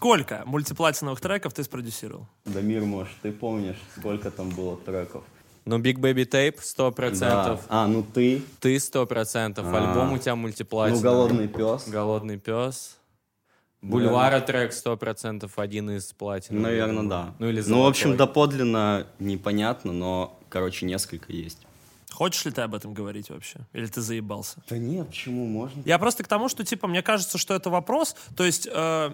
сколько мультиплатиновых треков ты спродюсировал? Дамир, может, ты помнишь, сколько там было треков? Ну, Big Baby Tape сто Да. процентов. А, ну ты, Ты сто процентов. А. Альбом у тебя мультиплатина. ну голодный пес. Голодный пес. Бульвара трек сто процентов один из платин. Наверное, да. Ну или Ну, в общем, доподлинно непонятно, но, короче, несколько есть. Хочешь ли ты об этом говорить вообще? Или ты заебался? Да нет, почему можно? Я просто к тому, что, типа, мне кажется, что это вопрос, то есть... э,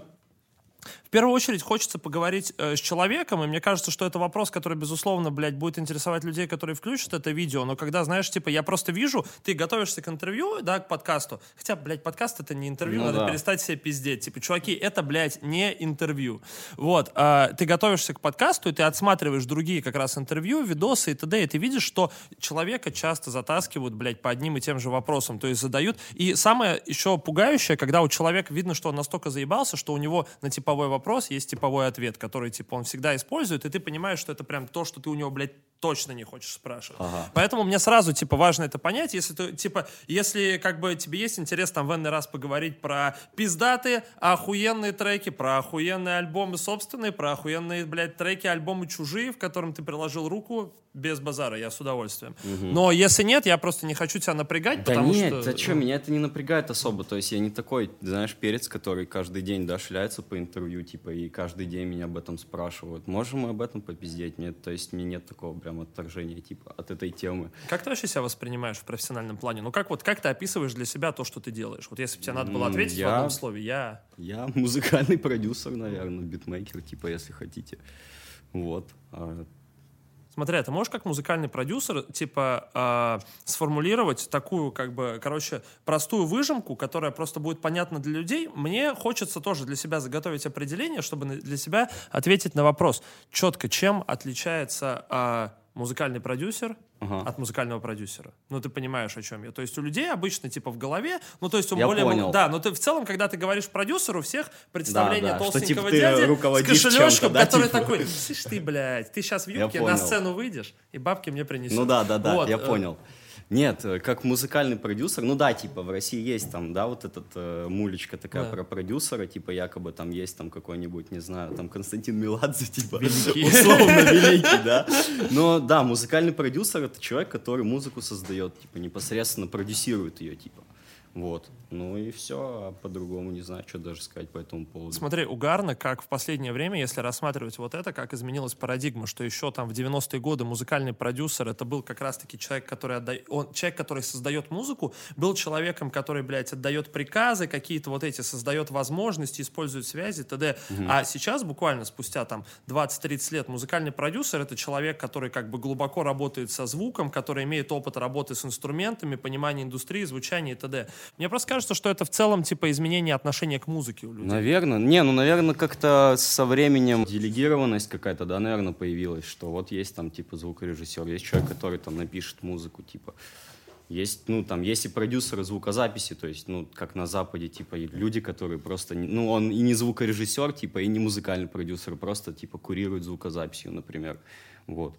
в первую очередь хочется поговорить э, с человеком, и мне кажется, что это вопрос, который, безусловно, блядь, будет интересовать людей, которые включат это видео, но когда, знаешь, типа, я просто вижу, ты готовишься к интервью, да, к подкасту, хотя, блядь, подкаст это не интервью, Ну надо да. перестать себе пиздеть, типа, чуваки, это, блядь, не интервью. Вот, а, ты готовишься к подкасту, и ты отсматриваешь другие как раз интервью, видосы и т.д., и ты видишь, что человека часто затаскивают, блядь, по одним и тем же вопросам, то есть задают. И самое еще пугающее, когда у человека видно, что он настолько заебался, что у него на типовой вопрос есть типовой ответ, который, типа, он всегда использует, и ты понимаешь, что это прям то, что ты у него, блядь, точно не хочешь спрашивать. Поэтому мне сразу, типа, важно это понять, если ты, типа, если, как бы, тебе есть интерес там в энный раз поговорить про пиздатые, охуенные треки, про охуенные альбомы собственные, про охуенные, блядь, треки, альбомы чужие, в котором ты приложил руку, без базара, я с удовольствием. Но если нет, я просто не хочу тебя напрягать, Да потому нет, что... а что, меня это не напрягает особо. То есть я не такой, знаешь, перец, который каждый день, да, шляется по интервью, типа, и каждый день меня об этом спрашивают. Можем мы об этом попиздеть? Нет, то есть мне нет такого прям отторжения, типа, от этой темы. Как ты вообще себя воспринимаешь в профессиональном плане? Ну как вот, как ты описываешь для себя то, что ты делаешь? Вот если бы тебе надо было ответить в я- одном слове, я... Я музыкальный продюсер, наверное, битмейкер, типа, если хотите. Вот. А, Смотри, а ты можешь как музыкальный продюсер, типа, а, сформулировать такую, как бы, короче, простую выжимку, которая просто будет понятна для людей? Мне хочется тоже для себя заготовить определение, чтобы для себя ответить на вопрос четко, чем отличается а, музыкальный продюсер Ага. от музыкального продюсера. Ну, ты понимаешь, о чем я. То есть у людей обычно, типа, в голове, ну, то есть у Я более... понял. Да, но ты в целом, когда ты говоришь продюсеру, у всех представление Да, да, что, толстенького типа, ты дяди с кошелечком, да, который типа? такой, слышь ты, блядь, ты сейчас в юбке на сцену выйдешь, и бабки мне принесешь. Ну да, да, да, Вот, я э, понял. Нет, э, как музыкальный продюсер, ну да, типа в России есть там, да, вот этот э, мулечка такая Да. про продюсера, типа якобы там есть там какой-нибудь, не знаю, там Константин Меладзе, типа Великий. условно великий, да. Но да, музыкальный продюсер это человек, который музыку создает, типа непосредственно продюсирует ее, типа. Вот. Ну и все, а по-другому не знаю, что даже сказать по этому поводу. Смотри, угарно, как в последнее время, если рассматривать вот это, как изменилась парадигма, что еще там в 90-е годы музыкальный продюсер, это был как раз-таки человек, который отдает, он, человек, который создает музыку, был человеком, который, блядь, отдает приказы, какие-то вот эти, создает возможности, использует связи, т.д. А сейчас, буквально спустя там 20-30 лет, музыкальный продюсер — это человек, который как бы глубоко работает со звуком, который имеет опыт работы с инструментами, понимание индустрии, звучания и т.д. Мне просто кажется, что это в целом типа изменение отношения к музыке у людей. Наверное. Не, ну, наверное, как-то со временем делегированность какая-то, да, наверное, появилась, что вот есть там, типа, звукорежиссер, есть человек, который там напишет музыку, типа, есть, ну, там, есть и продюсеры звукозаписи, то есть, ну, как на Западе, типа, люди, которые просто, ну, он и не звукорежиссер, типа, и не музыкальный продюсер, просто, типа, курирует звукозаписью, например, вот.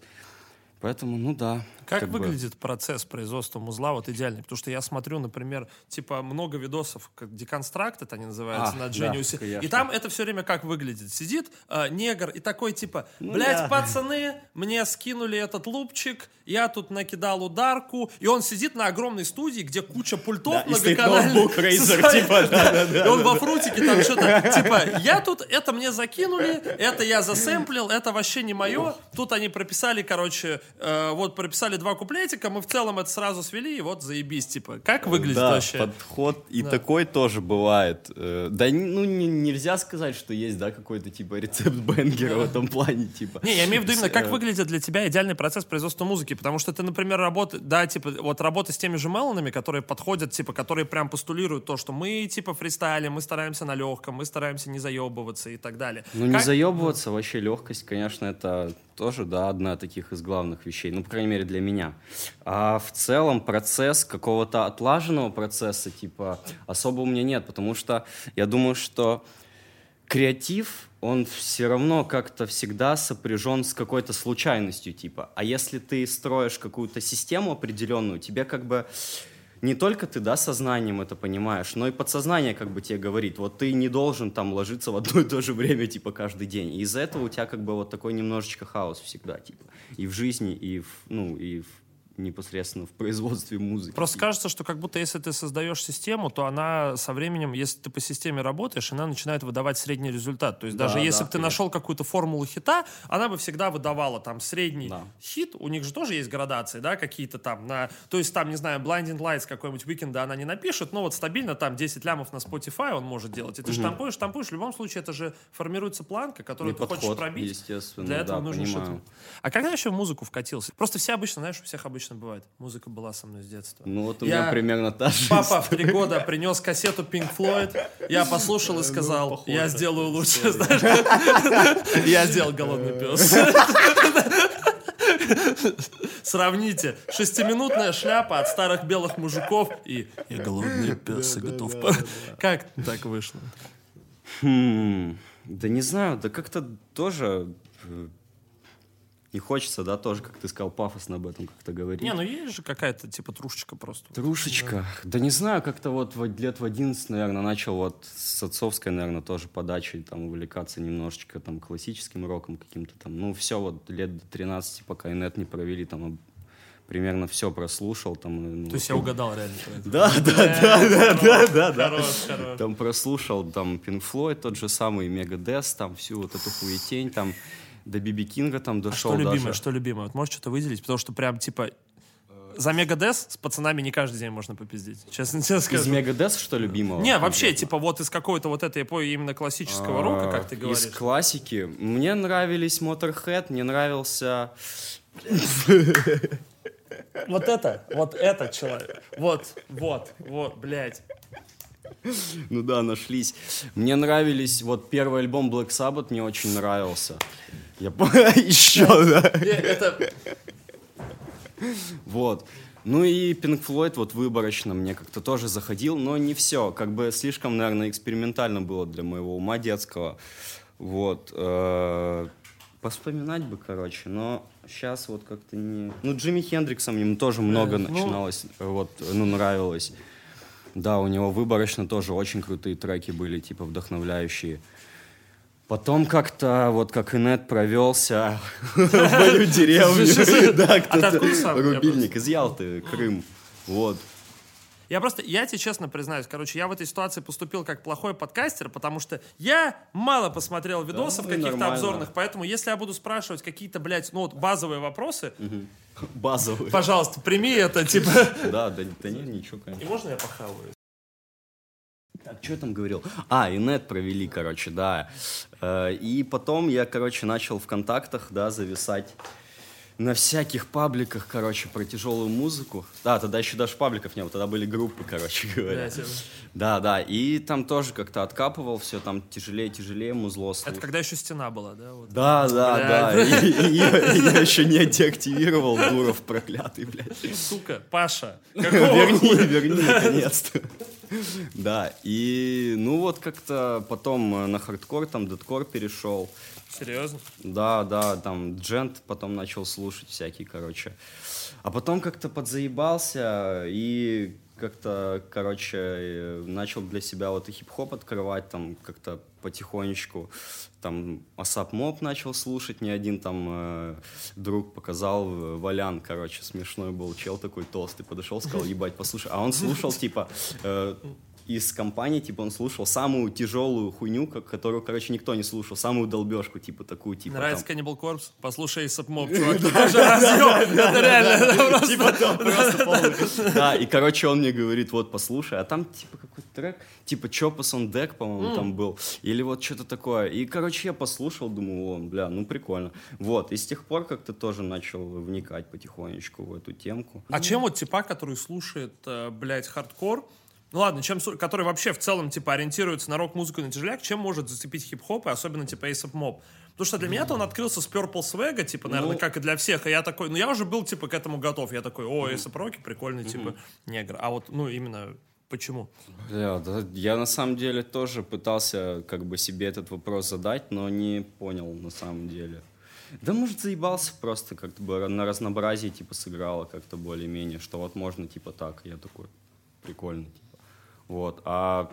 Поэтому, ну, да. Как, бы- выглядит процесс производства музла вот идеальный? Потому что я смотрю, например, типа много видосов, как деконстракт, это они называются, А, на да, Genius. конечно. и там это все время как выглядит? Сидит э, негр и такой типа, Ну блядь, да. пацаны, мне скинули этот лупчик, я тут накидал ударку, и он сидит на огромной студии, где куча пультов Да, и многоканальных. со Razer, типа, да-да-да. И он во фрутике там что-то, типа, я тут, это мне закинули, это я засэмплил, это вообще не мое. Тут они прописали, короче, э, вот прописали два куплетика, мы в целом это сразу свели, и вот заебись, типа. Как выглядит да, вообще? подход и Да. такой тоже бывает. Э, Да, ну, не- нельзя сказать, что есть, да, какой-то, типа, рецепт бенгера в этом плане, типа. Не, я имею в виду именно, как Э, выглядит для тебя идеальный процесс производства музыки, потому что ты, например, работа, да, типа, вот работа с теми же мелонами, которые подходят, типа, которые прям постулируют то, что мы, типа, фристайлим, мы стараемся на легком, мы стараемся не заебываться и так далее. Ну, не Как- заебываться, вообще легкость, конечно, это тоже, да, одна таких из главных вещей, ну, по крайней мере, для меня. А в целом процесс какого-то отлаженного процесса, типа, особо у меня нет, потому что я думаю, что креатив, он все равно как-то всегда сопряжен с какой-то случайностью, типа. А если ты строишь какую-то систему определенную, тебе как бы не только ты, да, сознанием это понимаешь, но и подсознание как бы тебе говорит, вот ты не должен там ложиться в одно и то же время, типа, каждый день. И из-за этого у тебя как бы вот такой немножечко хаос всегда, типа, и в жизни, и в, ну, и в непосредственно в производстве музыки. Просто кажется, что как будто если ты создаешь систему, то она со временем, если ты по системе работаешь, она начинает выдавать средний результат. То есть Да, даже да, если бы ты конечно. нашел какую-то формулу хита, она бы всегда выдавала там средний Да. хит. У них же тоже есть градации, да, какие-то там на... То есть там, не знаю, Blinding Lights какой-нибудь Weekend она не напишет, но вот стабильно там 10 лямов на Spotify он может делать. И ты штампуешь, штампуешь, в любом случае это же формируется планка, которую И ты хочешь подход, пробить. естественно, Для этого да, нужно что-то. А когда еще в музыку вкатился? Просто все обычно, знаешь, у всех обычно бывает. Музыка была со мной с детства. Ну вот у Я- меня примерно та же Папа в три года принес кассету Pink Floyd, я послушал и сказал, я сделаю лучше. Я сделал голодный пес. Сравните, шестиминутная шляпа от старых белых мужиков и я голодный пес и готов. по-». Как так вышло? Хм, да не знаю, да как-то тоже э, не хочется, да, тоже, как ты сказал, пафосно об этом как-то говорить. Не, ну есть же какая-то типа трушечка просто. Трушечка. Да. не знаю, как-то вот лет в 11, наверное, начал вот с отцовской, наверное, тоже подачей там увлекаться немножечко там классическим роком каким-то там. Ну, все вот лет до 13, пока инет не провели, там примерно все прослушал. Там, э, ну, То есть я угадал реально. про это. Да, да, да, да, да, да, да. Хорош, хорош. Там прослушал там Pink Floyd, тот же самый Megadeth, там всю вот эту хуетень, там до Биби Кинга там А дошел что любимое, даже. что любимое? Вот можешь что-то выделить? Потому что прям типа за Мегадес с пацанами не каждый день можно попиздить. Честно тебе Из скажу. Megadeth, что любимого? Не, вообще, типа вот из какой-то вот этой эпохи именно классического рока, как ты А, говоришь. Из классики. Мне нравились Motorhead, мне нравился... Вот это, вот этот человек. Вот, вот, вот, блядь. Ну да, нашлись. Мне нравились... Вот первый альбом Black Sabbath мне очень нравился. Я Еще, да. Э, Вот. Ну и Pink Floyd вот выборочно мне как-то тоже заходил, но не все. Как бы слишком, наверное, экспериментально было для моего ума детского. Вот. э, Поспоминать бы, короче, но сейчас вот как-то не... Ну, Джимми Хендриксом ему тоже много ну- начиналось, э, вот, ну, нравилось. Да, у него выборочно тоже очень крутые треки были, типа, вдохновляющие. Потом как-то, вот как Инет провелся в мою деревню. Да, А кто-то. Рубильник из Ялты, Крым. Вот. Я просто, я тебе честно признаюсь, короче, я в этой ситуации поступил как плохой подкастер, потому что я мало посмотрел видосов ну и каких-то обзорных, поэтому если я буду спрашивать какие-то, блядь, ну вот базовые вопросы, Базовый. пожалуйста, прими это, типа... Да, да, да не, ничего, И конечно. можно я похаваю? Так, что я там говорил? А, инет провели, короче, да. Э, И потом я, короче, начал в контактах, да, зависать на всяких пабликах, короче, про тяжелую музыку. Да, тогда еще даже пабликов не было, тогда были группы, короче говоря. Это- Да, да, и там тоже как-то откапывал все, там тяжелее, тяжелее музло Это слушал. когда еще стена была, да? Вот. Да, да, да. И- и Я я еще не деактивировал Дуров проклятый, блядь. Сука, Паша, Верни, верни, наконец-то. Да, и ну вот как-то потом э, на хардкор, там, дедкор перешел. Серьезно? Да, да, там джент потом начал слушать всякие, короче. А потом как-то подзаебался и как-то, короче, э, начал для себя вот и хип-хоп открывать, там как-то потихонечку. Там Асап Моп начал слушать, не один там э, друг показал, э, Валян, короче, смешной был, чел такой толстый, подошел, сказал, ебать, послушай. А он слушал, типа, э, из компании, типа, он слушал самую тяжелую хуйню, ко- которую, короче, никто не слушал, самую долбежку, типа, такую, типа, Нравится там, Cannibal Corpse? Послушай Эйсап Моб, чувак, ты тоже разъем. Это реально, это просто- Типа там просто полный- Да, и, короче, он мне говорит, вот, послушай, а там, типа, какой-то трек, типа, Чопас on Deck, по-моему, там был, или вот что-то такое. И, короче, я послушал, думаю, о, бля, ну, прикольно. Вот, и с тех пор как-то тоже начал вникать потихонечку в эту темку. А чем вот типа, который слушает, э, блядь, хардкор, ну ладно, чем, который вообще в целом, типа, ориентируется на рок-музыку и на тяжеляк, чем может зацепить хип-хоп, и особенно, типа, Aesop Mob? Потому что для меня-то он открылся с Purple Swag, типа, наверное, Ну. как и для всех, и я такой, ну я уже был, типа, к этому готов, я такой, о, Aesop Rocky, прикольный, типа, негр. А вот, ну, именно, почему? Бля, да, я на самом деле тоже пытался как бы себе этот вопрос задать, но не понял на самом деле. Да, может, заебался просто как-то бы на разнообразие, типа, сыграло как-то более-менее, что вот можно, типа, так. Я такой, прикольно, типа. Вот, а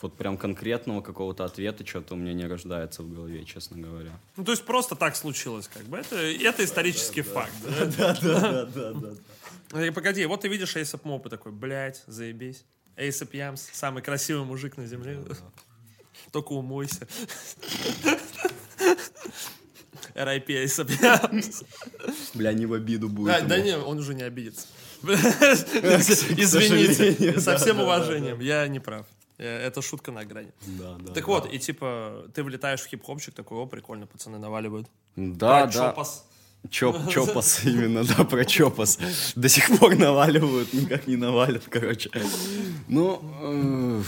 вот прям конкретного какого-то ответа что-то у меня не рождается в голове, честно говоря. Ну, то есть просто так случилось, как бы. Это, это исторический факт. Да, Да, да, да, да. Э, Погоди, вот ты видишь Эйсап Мопа такой, блядь, заебись. Эйсап Ямс, самый красивый мужик на земле. Только умойся. R.I.P. Эйсап Ямс. Бля, не в обиду будет. Да, да не, он уже не обидится. Извините, со всем уважением, я не прав. Э, Это шутка на грани. Да, да. Так вот, и типа, ты влетаешь в хип-хопчик, такой, о, прикольно, пацаны наваливают. Да, Про да. чопас. Чоп, чопас, именно, да, про чопас. До сих пор наваливают, никак не навалят, короче. Ну, э,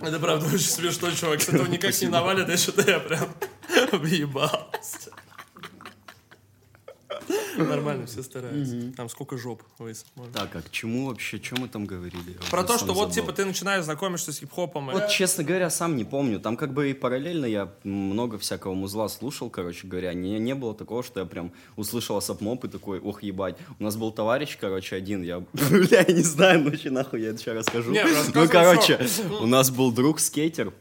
Это правда очень смешно, чувак. С этого никак не навалит, я что-то я прям въебался. Нормально, все стараются. Там сколько жоп можно. так, а к чему вообще, что мы там говорили? Про то, что вот, типа, ты начинаешь знакомишься с хип-хопом. Вот, честно говоря, сам не помню. Там как бы и параллельно я много всякого музла слушал, короче говоря. Не, не было такого, что я прям услышал сапмоп и такой, ох, ебать. У нас был товарищ, короче, один, я, бля, я не знаю, ну нахуй я это сейчас расскажу. Не, ну, короче, у нас был друг скейтер,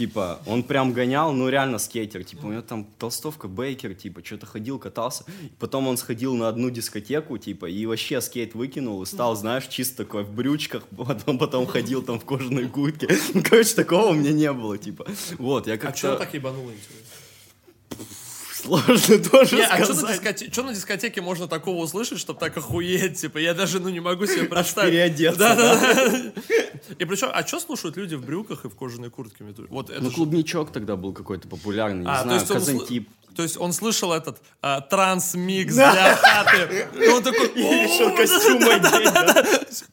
Типа, он прям гонял, ну реально скейтер. Типа, у него там толстовка, бейкер, типа, что-то ходил, катался. Потом он сходил на одну дискотеку, типа, и вообще скейт выкинул и стал, знаешь, чисто такой в брючках. Потом, потом ходил там в кожаной куртке. Ну, короче, такого у меня не было, типа. Вот, я А что как-то... так ебануло, интересно? Сложно тоже Не, а что на, сказать. дискоте... чё на дискотеке можно такого услышать, чтобы так охуеть? Типа, я даже, ну, не могу себе представить. переодеться, Да, да, да. И причем, а что слушают люди в брюках и в кожаной куртке? Вот это Ну, клубничок тогда был какой-то популярный, не А, то знаю, Казантип. То есть он слышал этот а, транс-микс для хаты. И он такой... Решил костюм одеть?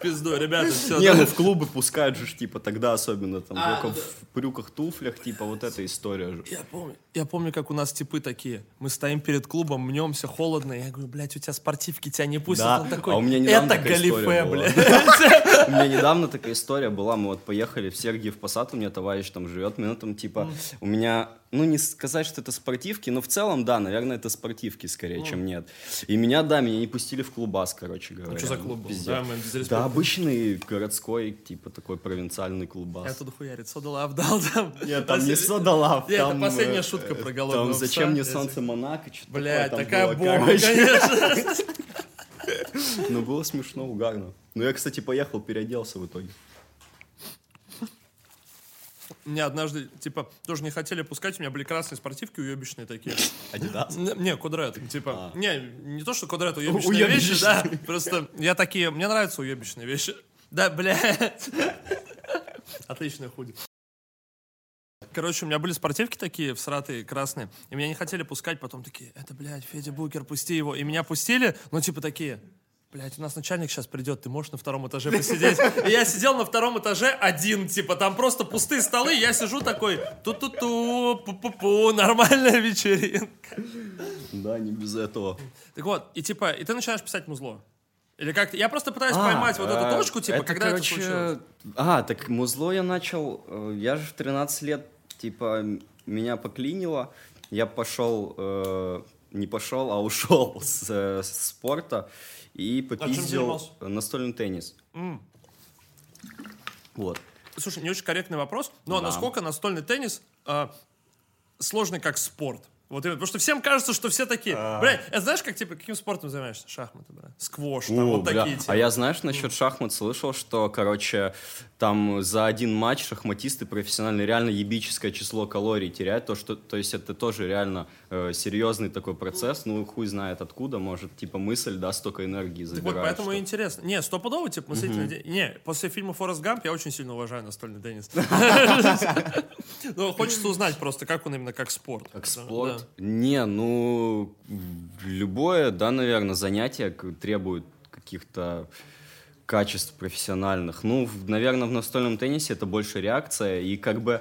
Пизду, ребята, все. Не, ну в клубы пускают же, типа, тогда особенно, там, А, только в брюках, туфлях, типа, вот эта история же. Я помню, я помню, как у нас типы такие. Мы стоим перед клубом, мнемся, холодно. Я говорю, блядь, у тебя спортивки, тебя не пустят. Да, Он такой, а у меня недавно это такая галифе, история была. блядь. У меня недавно такая история была, мы вот поехали в Сергиев Посад, у меня товарищ там живет, меня там, типа, у меня, ну, не сказать, что это спортивки, но в целом, да, наверное, это спортивки скорее, чем нет. И меня, да, меня не пустили в клубас, короче говоря. Что за клуб был? Да, мы. Да, обычный городской, типа, такой провинциальный Я клубас. тут хуярит, сода лав дал там. Нет, там не Послед- сода лав, Нет, это последняя э, шутка про голодного Там зачем мне Я солнце Монако, что Блядь, такая бомба, конечно. Ну, было смешно, угарно. Ну, я, кстати, поехал, переоделся в итоге. Мне однажды, типа, тоже не хотели пускать, у меня были красные спортивки уебищные такие. Адидас? Не, не, квадрат, типа, А. не, не то, что квадрат, уебищные Уебищные. вещи, да, просто я такие, мне нравятся уебищные вещи. Да, блядь. Отличная худи. Короче, у меня были спортивки такие, всратые, красные, и меня не хотели пускать, потом такие, это, блядь, Федя Букер, пусти его. И меня пустили, но типа такие, блядь, у нас начальник сейчас придет, ты можешь на втором этаже посидеть? И я сидел на втором этаже один, типа, там просто пустые столы, я сижу такой, ту-ту-ту, пу-пу-пу, нормальная вечеринка. Да, не без этого. Так вот, и типа, и ты начинаешь писать музло. Или как Я просто пытаюсь А, поймать вот эту э, точку, типа, когда короче, это случилось. А, так музло я начал... э, Я же в 13 лет, типа, меня поклинило. Я пошел... э, Не пошел, а ушел с, э, с спорта и попиздил настольный теннис. М. Вот. Слушай, не очень корректный вопрос, но Да. насколько настольный теннис э, сложный как спорт? Вот именно, потому что всем кажется, что все такие, бля, это знаешь, как типа каким спортом занимаешься? Шахматы, бля, сквош, там О, вот бля. такие. типа. А я, знаешь, насчет шахмат слышал, что, короче, там за один матч шахматисты профессиональные реально ебическое число калорий теряют. То, что, то есть это тоже реально э, серьезный такой процесс. Ну, хуй знает откуда, может, типа мысль, да, столько энергии Так забирает. вот, поэтому что- интересно. Не, стопудово, типа, мыслительный день. Не, после фильма «Форест Гамп» я очень сильно уважаю настольный теннис. Ну, хочется узнать просто, как он именно как спорт. Как Не, ну, любое, да, наверное, занятие требует каких-то качеств профессиональных. Ну, наверное, в настольном теннисе это больше реакция, и как бы,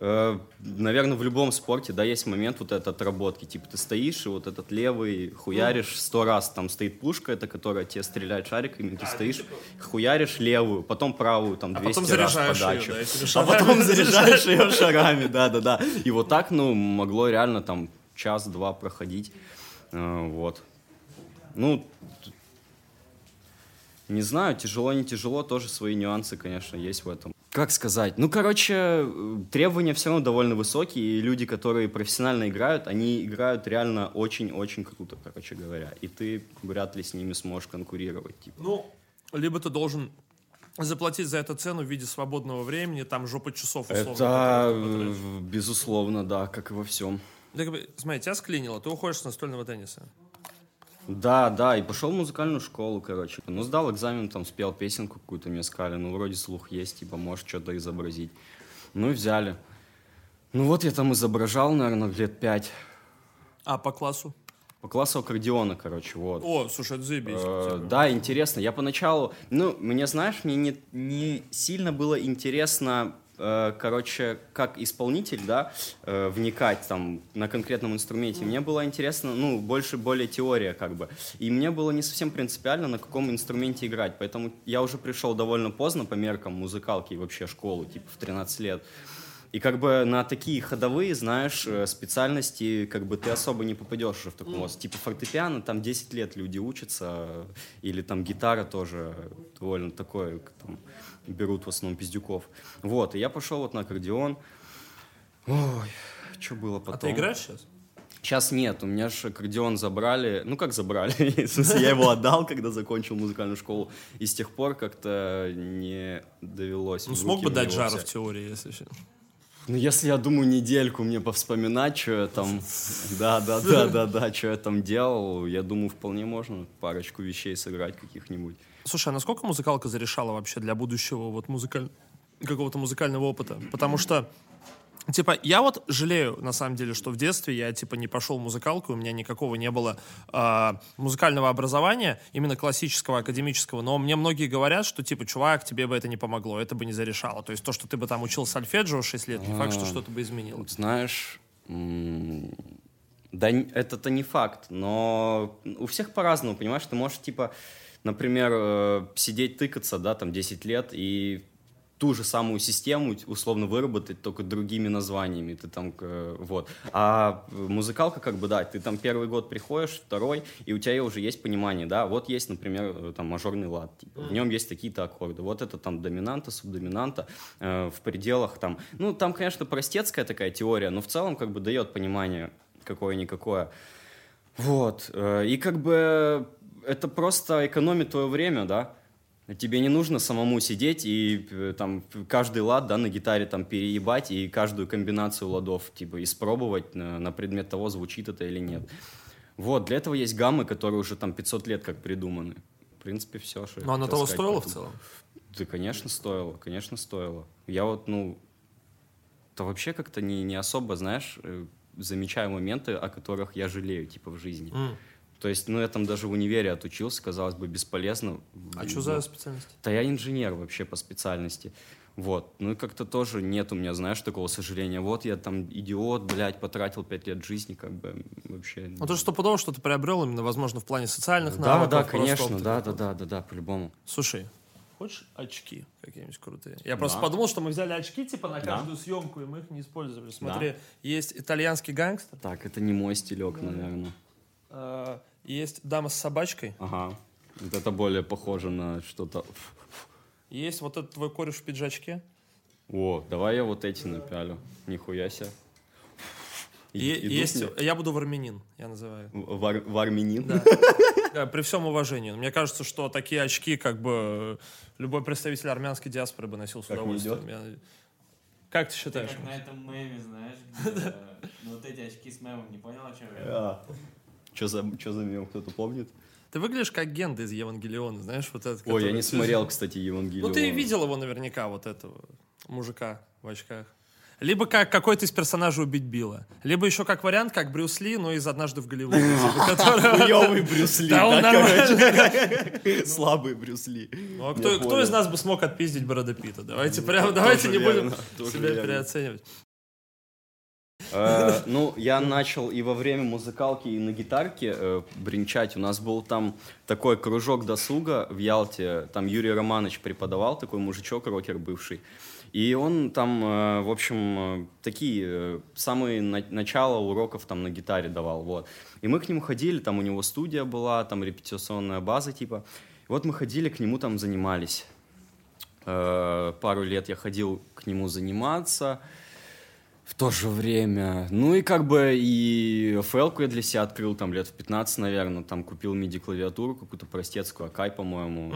наверное, в любом спорте, да, есть момент вот этой отработки. Типа ты стоишь, и вот этот левый хуяришь сто раз, там стоит пушка, это которая тебе стреляет шариками, ты стоишь, хуяришь левую, потом правую, там, А 200 потом раз заряжаешь ее, подачу. да, А потом заряжаешь ее шарами, да-да-да. И вот так, ну, могло реально там час-два проходить. Э, Вот. Ну, не знаю, тяжело, не тяжело, тоже свои нюансы, конечно, есть в этом. Как сказать? Ну, короче, требования все равно довольно высокие, и люди, которые профессионально играют, они играют реально очень-очень круто, короче говоря. И ты вряд ли с ними сможешь конкурировать. Типа. Ну, либо ты должен заплатить за это цену в виде свободного времени, там жопа часов условно. Это, э, безусловно, да, как и во всем. Бы, смотри, тебя склинило, ты уходишь с настольного тенниса. Да, да, и пошел в музыкальную школу, короче. Ну, сдал экзамен, там, спел песенку какую-то, мне сказали, ну, вроде слух есть, типа, можешь что-то изобразить. Ну, и взяли. Ну, вот я там изображал, наверное, лет пять. А по классу? По классу аккордеона, короче, вот. О, слушай, это заебись. Э, Типа. Да, интересно. Я поначалу, ну, мне, знаешь, мне не, не сильно было интересно, короче, как исполнитель, да, э, вникать там на конкретном инструменте. Мне было интересно, ну, больше, более теория, как бы. И мне было не совсем принципиально, на каком инструменте играть. Поэтому я уже пришел довольно поздно по меркам музыкалки и вообще школу, типа в 13 лет. И как бы на такие ходовые, знаешь, э, специальности, как бы ты особо не попадешь уже в таком вот. Типа фортепиано, там 10 лет люди учатся, э, или там гитара тоже довольно такое, там, берут в основном пиздюков. Вот, и я пошел вот на аккордеон. Ой, что было потом? А ты играешь сейчас? Сейчас нет, у меня же аккордеон забрали. Ну, как забрали? В смысле, я его отдал, когда закончил музыкальную школу. И с тех пор как-то не довелось. Ну, смог бы дать жару в теории, если что. Ну, если я думаю, недельку мне повспоминать, что я там... Да, да, да, да, да, что я там делал, я думаю, вполне можно парочку вещей сыграть каких-нибудь. Слушай, а насколько музыкалка зарешала вообще для будущего вот музыкаль... какого-то музыкального опыта? Потому что, типа, я вот жалею, на самом деле, что в детстве я, типа, не пошел в музыкалку, у меня никакого не было а, музыкального образования, именно классического, академического, но мне многие говорят, что, типа, чувак, тебе бы это не помогло, это бы не зарешало. То есть то, что ты бы там учил сольфеджио 6 лет, не факт, что А. что-то бы изменилось. Вот знаешь, да это-то не факт, но у всех по-разному, понимаешь? Ты можешь, типа, например, э, сидеть тыкаться, да, там 10 лет и ту же самую систему условно выработать только другими названиями, ты там, вот. А музыкалка, как бы, да, ты там первый год приходишь, второй, и у тебя уже есть понимание, да, вот есть, например, э, там мажорный лад, типа, в нем есть такие-то аккорды, вот это там доминанта, субдоминанта, э, в пределах там, ну, там, конечно, простецкая такая теория, но в целом, как бы, дает понимание какое-никакое. Вот, э, и как бы это просто экономит твое время, да, Тебе не нужно самому сидеть и э, там каждый лад, да, на гитаре там переебать и каждую комбинацию ладов, типа, испробовать на, на предмет того, звучит это или нет. Вот, для этого есть гаммы, которые уже там 500 лет как придуманы. В принципе, все, что Но оно того сказать стоило по в целом? Да, конечно, стоило, конечно, стоило. Я вот, ну, то вообще как-то не, не особо, знаешь, э, замечаю моменты, о которых я жалею, типа, в жизни. М. То есть, ну, я там даже в универе отучился, казалось бы, бесполезно. А что Ну, за специальность? Да я инженер вообще по специальности. Вот. Ну и как-то тоже нет у меня, знаешь, такого сожаления. Вот я там идиот, блядь, потратил пять лет жизни, как бы вообще. Ну, то, что стопудово, что ты приобрел именно, возможно, в плане социальных да, навыков. да, просто конечно, да, да, да, да, да, по-любому. Слушай, хочешь очки какие-нибудь крутые? Я просто Да. подумал, что мы взяли очки типа на Да. каждую съемку, и мы их не использовали. Смотри, есть итальянский гангстер, Так, это не мой стилек, наверное. Э, есть дама с собачкой, Ага. Вот это более похоже на что-то. есть вот этот твой кореш в пиджачке. О, давай я вот эти напялю. Нихуя себе. И, есть, мне? я буду вармянин, я называю. В- Вар, вармянин? Да. Да, При всем уважении. Мне кажется, что такие очки, как бы, любой представитель армянской диаспоры бы носил с Как удовольствием. идет? Я- Как ты считаешь? Как на этом меме, знаешь, где, ну вот эти очки с мемом, не понял, о чем я? Что за, чё за мем, кто-то помнит? Ты выглядишь как Генда из Евангелиона, знаешь, вот этот. Ой, я не смотрел, кстати, Евангелион. Ну, ты видел его наверняка, вот этого мужика в очках. Либо как какой-то из персонажей убить Билла. Либо еще как вариант, как Брюс Ли, но из «Однажды в Голливуде». типа, Хуёвый Брюс Ли, Да? Слабый Брюс Ли. Ну, а кто, из нас бы смог отпиздить Брэда Питта? Давайте прям, тоже давайте не будем себя переоценивать. Э, Ну, я начал и во время музыкалки, и на гитарке э, бренчать. У нас был там такой кружок досуга в Ялте. Там Юрий Романович преподавал, такой мужичок, рокер бывший. И он там, э, в общем, такие самые на- начала уроков там на гитаре давал, вот. И мы к нему ходили, там у него студия была, там репетиционная база, типа. И вот мы ходили к нему там занимались. Пару лет я ходил к нему заниматься в то же время. Ну и как бы и FL я для себя открыл там лет в 15, наверное. Там купил MIDI-клавиатуру какую-то простецкую, Акай, по-моему.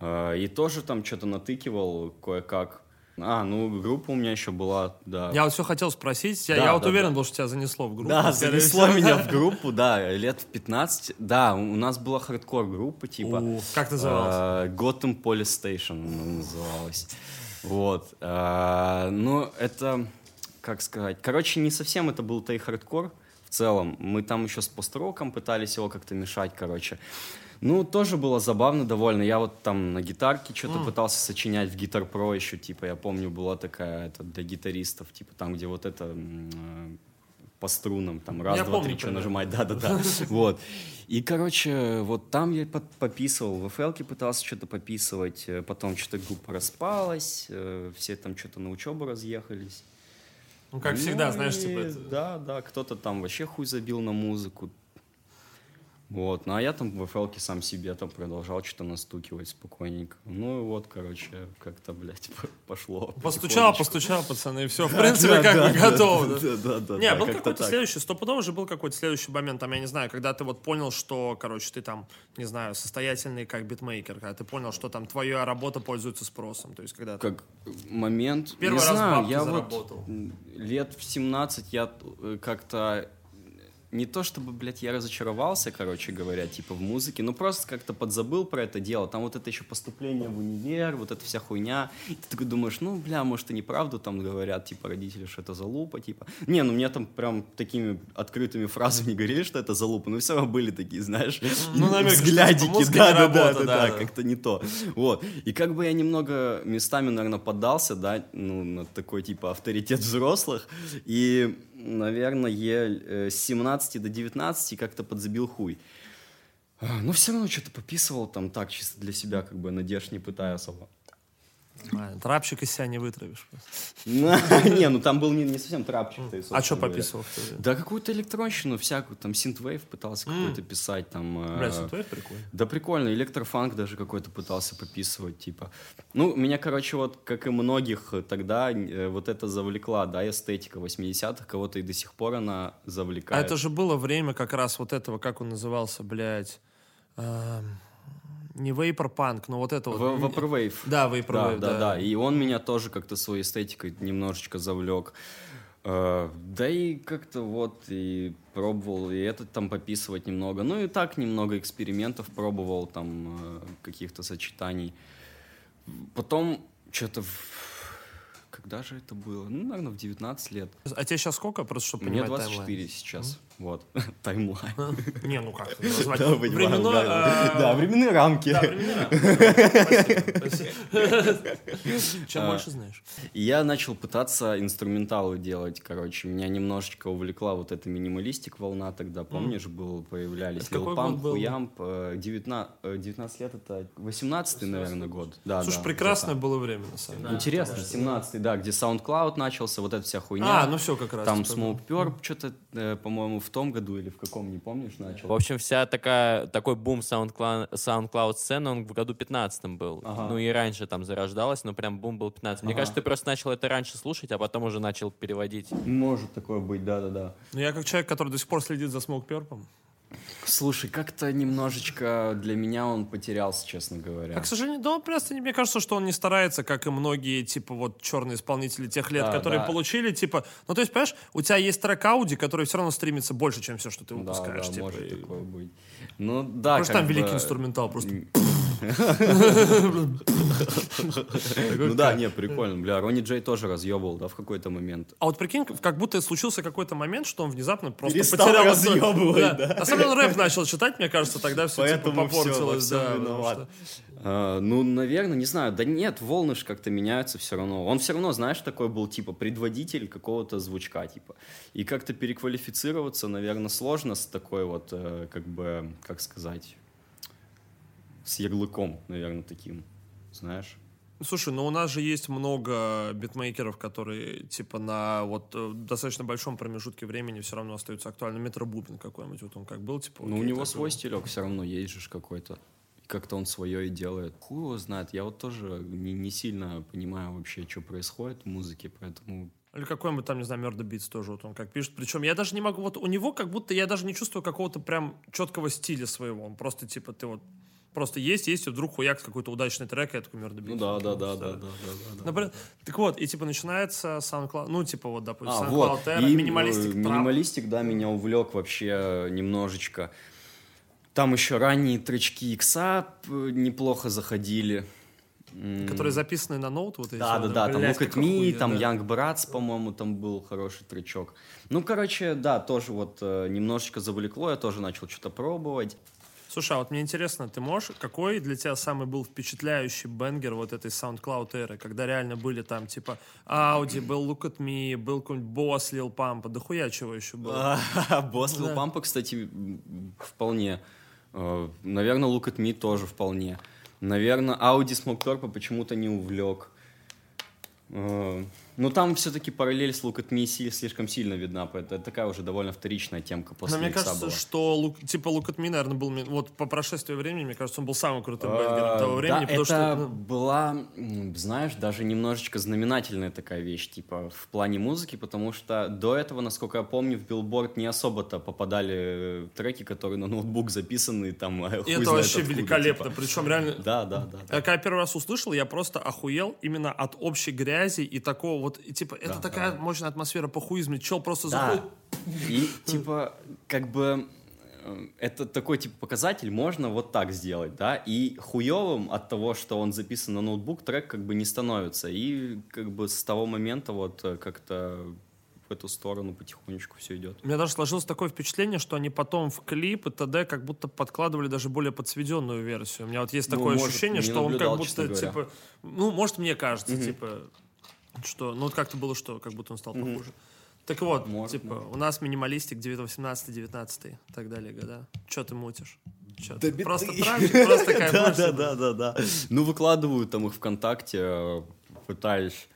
Э, И тоже там что-то натыкивал кое-как. А, ну группа у меня еще была, да. Я вот все хотел спросить, я, Да, я вот да, уверен да. был, что тебя занесло в группу. Да, занесло всего. меня в группу, да, лет в 15. Да, у нас была хардкор-группа, типа. У, как называлась? э, Gotham Police Station называлась. Вот. Ну, это, как сказать, короче, не совсем это был тей хардкор в целом. Мы там еще с построком пытались его как-то мешать, короче. Ну, тоже было забавно довольно. Я вот там на гитарке что-то пытался сочинять в Guitar Pro еще, типа, я помню, была такая это, для гитаристов, типа, там, где вот это э, по струнам, там, раз, Я два, помню три, что нажимать, да-да-да, вот. И, короче, вот там я под- пописывал, в FL пытался что-то пописывать, э, потом что-то группа распалась, э, все там что-то на учебу разъехались. Ну, как всегда, Ну знаешь, и типа... это- Да, да, кто-то там вообще хуй забил на музыку. Вот, ну а я там в FL сам себе там продолжал что-то настукивать спокойненько. Ну и вот, короче, как-то, блядь, пошло. Постучал, постучал, пацаны, и все, в принципе, как бы готово. да. Да, да. Не, был какой-то следующий, стопудово же был какой-то следующий момент, там, я не знаю, когда ты вот понял, что, короче, ты там, не знаю, состоятельный как битмейкер, когда ты понял, что там твоя работа пользуется спросом, то есть когда как момент. Первый раз я заработал. вот лет в 17 я э, как-то не то чтобы, блядь, я разочаровался, короче говоря, типа в музыке, но просто как-то подзабыл про это дело. Там вот это еще поступление в универ, вот эта вся хуйня. И ты такой думаешь, ну, бля, может, и неправду там говорят, типа, родители, что это залупа, типа. Не, ну, мне там прям такими открытыми фразами не говорили, что это залупа, но все равно были такие, знаешь, Ну, типа, взглядики, да, да, да, работа, да, да, да, да. как-то не то. Вот. И как бы я немного местами, наверное, поддался, да, ну, на такой, типа, авторитет взрослых. И, наверное, э, с 17 до 19 как-то подзабил хуй. А, Но все равно что-то пописывал там так, чисто для себя, как бы надежд не пытая особо. А, Трапчик из себя не вытравишь. Не, ну там был не совсем трапчик. А что пописывал? Да какую-то электронщину, всякую, там синтвейв пытался какой-то писать, там... э, Бля, Synthwave прикольно. Да прикольно, электрофанк даже какой-то пытался пописывать, типа. Ну, меня, короче, вот, как и многих тогда, э, вот это завлекла, да, эстетика 80-х, кого-то и до сих пор она А завлекает. это же было время как раз вот этого, как он назывался, блядь, эм, не вейпер-панк, но вот это вот. Vaporwave. Да, Vaporwave, да, да. да, И он меня тоже как-то своей эстетикой немножечко завлек. Э, Да и как-то вот и пробовал и этот там пописывать немного. Ну и так немного экспериментов пробовал, там э, каких-то сочетаний. Потом что-то... Когда же это было? Ну, наверное, в 19 лет. А тебе сейчас сколько, просто чтобы Мне понимать 24 таймлайн? сейчас. Вот. Таймлайн. Не, ну как, назвать? Да, понимаю, Временной, да, а, Да, временные рамки. Да, времена. Чем А, больше знаешь. Я начал пытаться инструменталы делать, короче. Меня немножечко увлекла вот эта минималистик волна тогда, помнишь, был, появлялись Lil Pump? Хуямп, э, 19, э, 19 лет это 18 наверное, год. Да, Слушай, прекрасное было время, на самом деле. Интересно, 17 да, где SoundCloud начался, вот эта вся хуйня. А, ну все как раз. Там Smoke Purp что-то, э, по-моему, в том году или в каком, не помнишь, В начал. общем, вся такая, такой бум SoundCloud, SoundCloud сцены, он в году 15 был. Ага. Ну и раньше там зарождалось, но прям бум был 15 Мне Ага. кажется, ты просто начал это раньше слушать, а потом уже начал переводить. Может такое быть, да-да-да. Ну я как человек, который до сих пор следит за Smoke Purple. Слушай, как-то немножечко для меня он потерялся, честно говоря. А, к сожалению, да, просто не- мне кажется, что он не старается, как и многие, типа, вот, черные исполнители тех лет, Да, которые да. получили, типа... Ну, то есть, понимаешь, у тебя есть трек Ауди, который все равно стремится больше, чем все, что ты Да, выпускаешь. да, типа, может и- такое быть. Ну, да, Просто там великий бы- инструментал, просто... Ну да, не, прикольно. Бля, Ронни Джей тоже разъебывал, да, в какой-то момент. А вот прикинь, как будто случился какой-то момент, что он внезапно просто потерял... разъебывать, да. На самом деле он рэп начал читать, мне кажется, тогда все типа попортилось. да, Э, ну, наверное, не знаю. Да нет, волны же как-то меняются все равно. Он все равно, знаешь, такой был, типа, предводитель какого-то звучка, типа. И как-то переквалифицироваться, наверное, сложно с такой вот, э, как бы, как сказать, с ярлыком, наверное, таким, знаешь. Слушай, ну у нас же есть много битмейкеров, которые типа на вот э, достаточно большом промежутке времени все равно остаются актуальны. Метро Бубин какой-нибудь, вот он как был, типа. Ну, у него так свой стилек все равно есть же какой-то. Как-то он свое и делает. Хуй его знает. Я вот тоже не, не сильно понимаю вообще, что происходит в музыке, поэтому... Или какой-нибудь там, не знаю, Murder Beats тоже вот он как пишет. Причем я даже не могу, вот у него как будто я даже не чувствую какого-то прям четкого стиля своего. Он просто типа ты вот просто есть, есть, и вдруг хуяк какой-то удачный трек, и я такой Beats. Ну да, да, да, да, да, да, да. Например, так вот, и типа начинается SoundCloud, ну типа вот, допустим, А, SoundCloud вот. Era, И, минималистик, э, трап. минималистик, да, меня увлек вообще немножечко. Там еще ранние тречки икса п- неплохо заходили. Которые записаны на ноут, вот эти. Да, да, да, там Look at Me, там да. Young Brats, по-моему, там был хороший тречок. Ну, короче, да, тоже вот э, немножечко завлекло, я тоже начал что-то пробовать. Слушай, а вот мне интересно, ты можешь, какой для тебя самый был впечатляющий бенгер вот этой SoundCloud эры, когда реально были там типа Audi, был Look at Me, был какой-нибудь Boss Lil Pump, да хуя чего еще было? Босс Лил. Пампа, кстати, вполне. Э, Наверное, Look at Me тоже вполне. Наверное, Audi Smokepurpp а почему-то не увлек. Э, Ну, там все-таки параллель с Look at Me слишком сильно видна. Это такая уже довольно вторичная темка после Но мне кажется, была. что Look- типа Look at Me, наверное, был, вот по прошествии времени, мне кажется, он был самым крутым А, banger ом того времени, да, потому это что... ну, была, знаешь, даже немножечко знаменательная такая вещь, типа, в плане музыки, потому что до этого, насколько я помню, в Билборд не особо-то попадали э, треки, которые на ноутбук записаны, там, э, И это вообще откуда, великолепно, типа. причем реально... Да, да, да. Я когда первый раз услышал, я просто охуел именно от общей грязи и такого вот, и, типа, это Да, такая мощная атмосфера похуизма. Чел просто Да. заходит, И, типа, как бы э, это такой, типа, показатель, можно вот так сделать, да, и хуевым от того, что он записан на ноутбук, трек как бы не становится, и как бы с того момента вот э, как-то в эту сторону потихонечку все идет. У меня даже сложилось такое впечатление, что они потом в клип и т.д. как будто подкладывали даже более подсведенную версию. У меня вот есть Ну, такое может, ощущение, что он как будто, типа... Ну, может, мне кажется, типа, что... Ну, вот как-то было, что как будто он стал похуже. Так вот, Может, типа, у нас минималистик 18-19 и так далее года. Че ты мутишь? Чё ты? Просто травишь, просто Да, да, да, да, да. Ну, выкладываю там их ВКонтакте, э, пытаюсь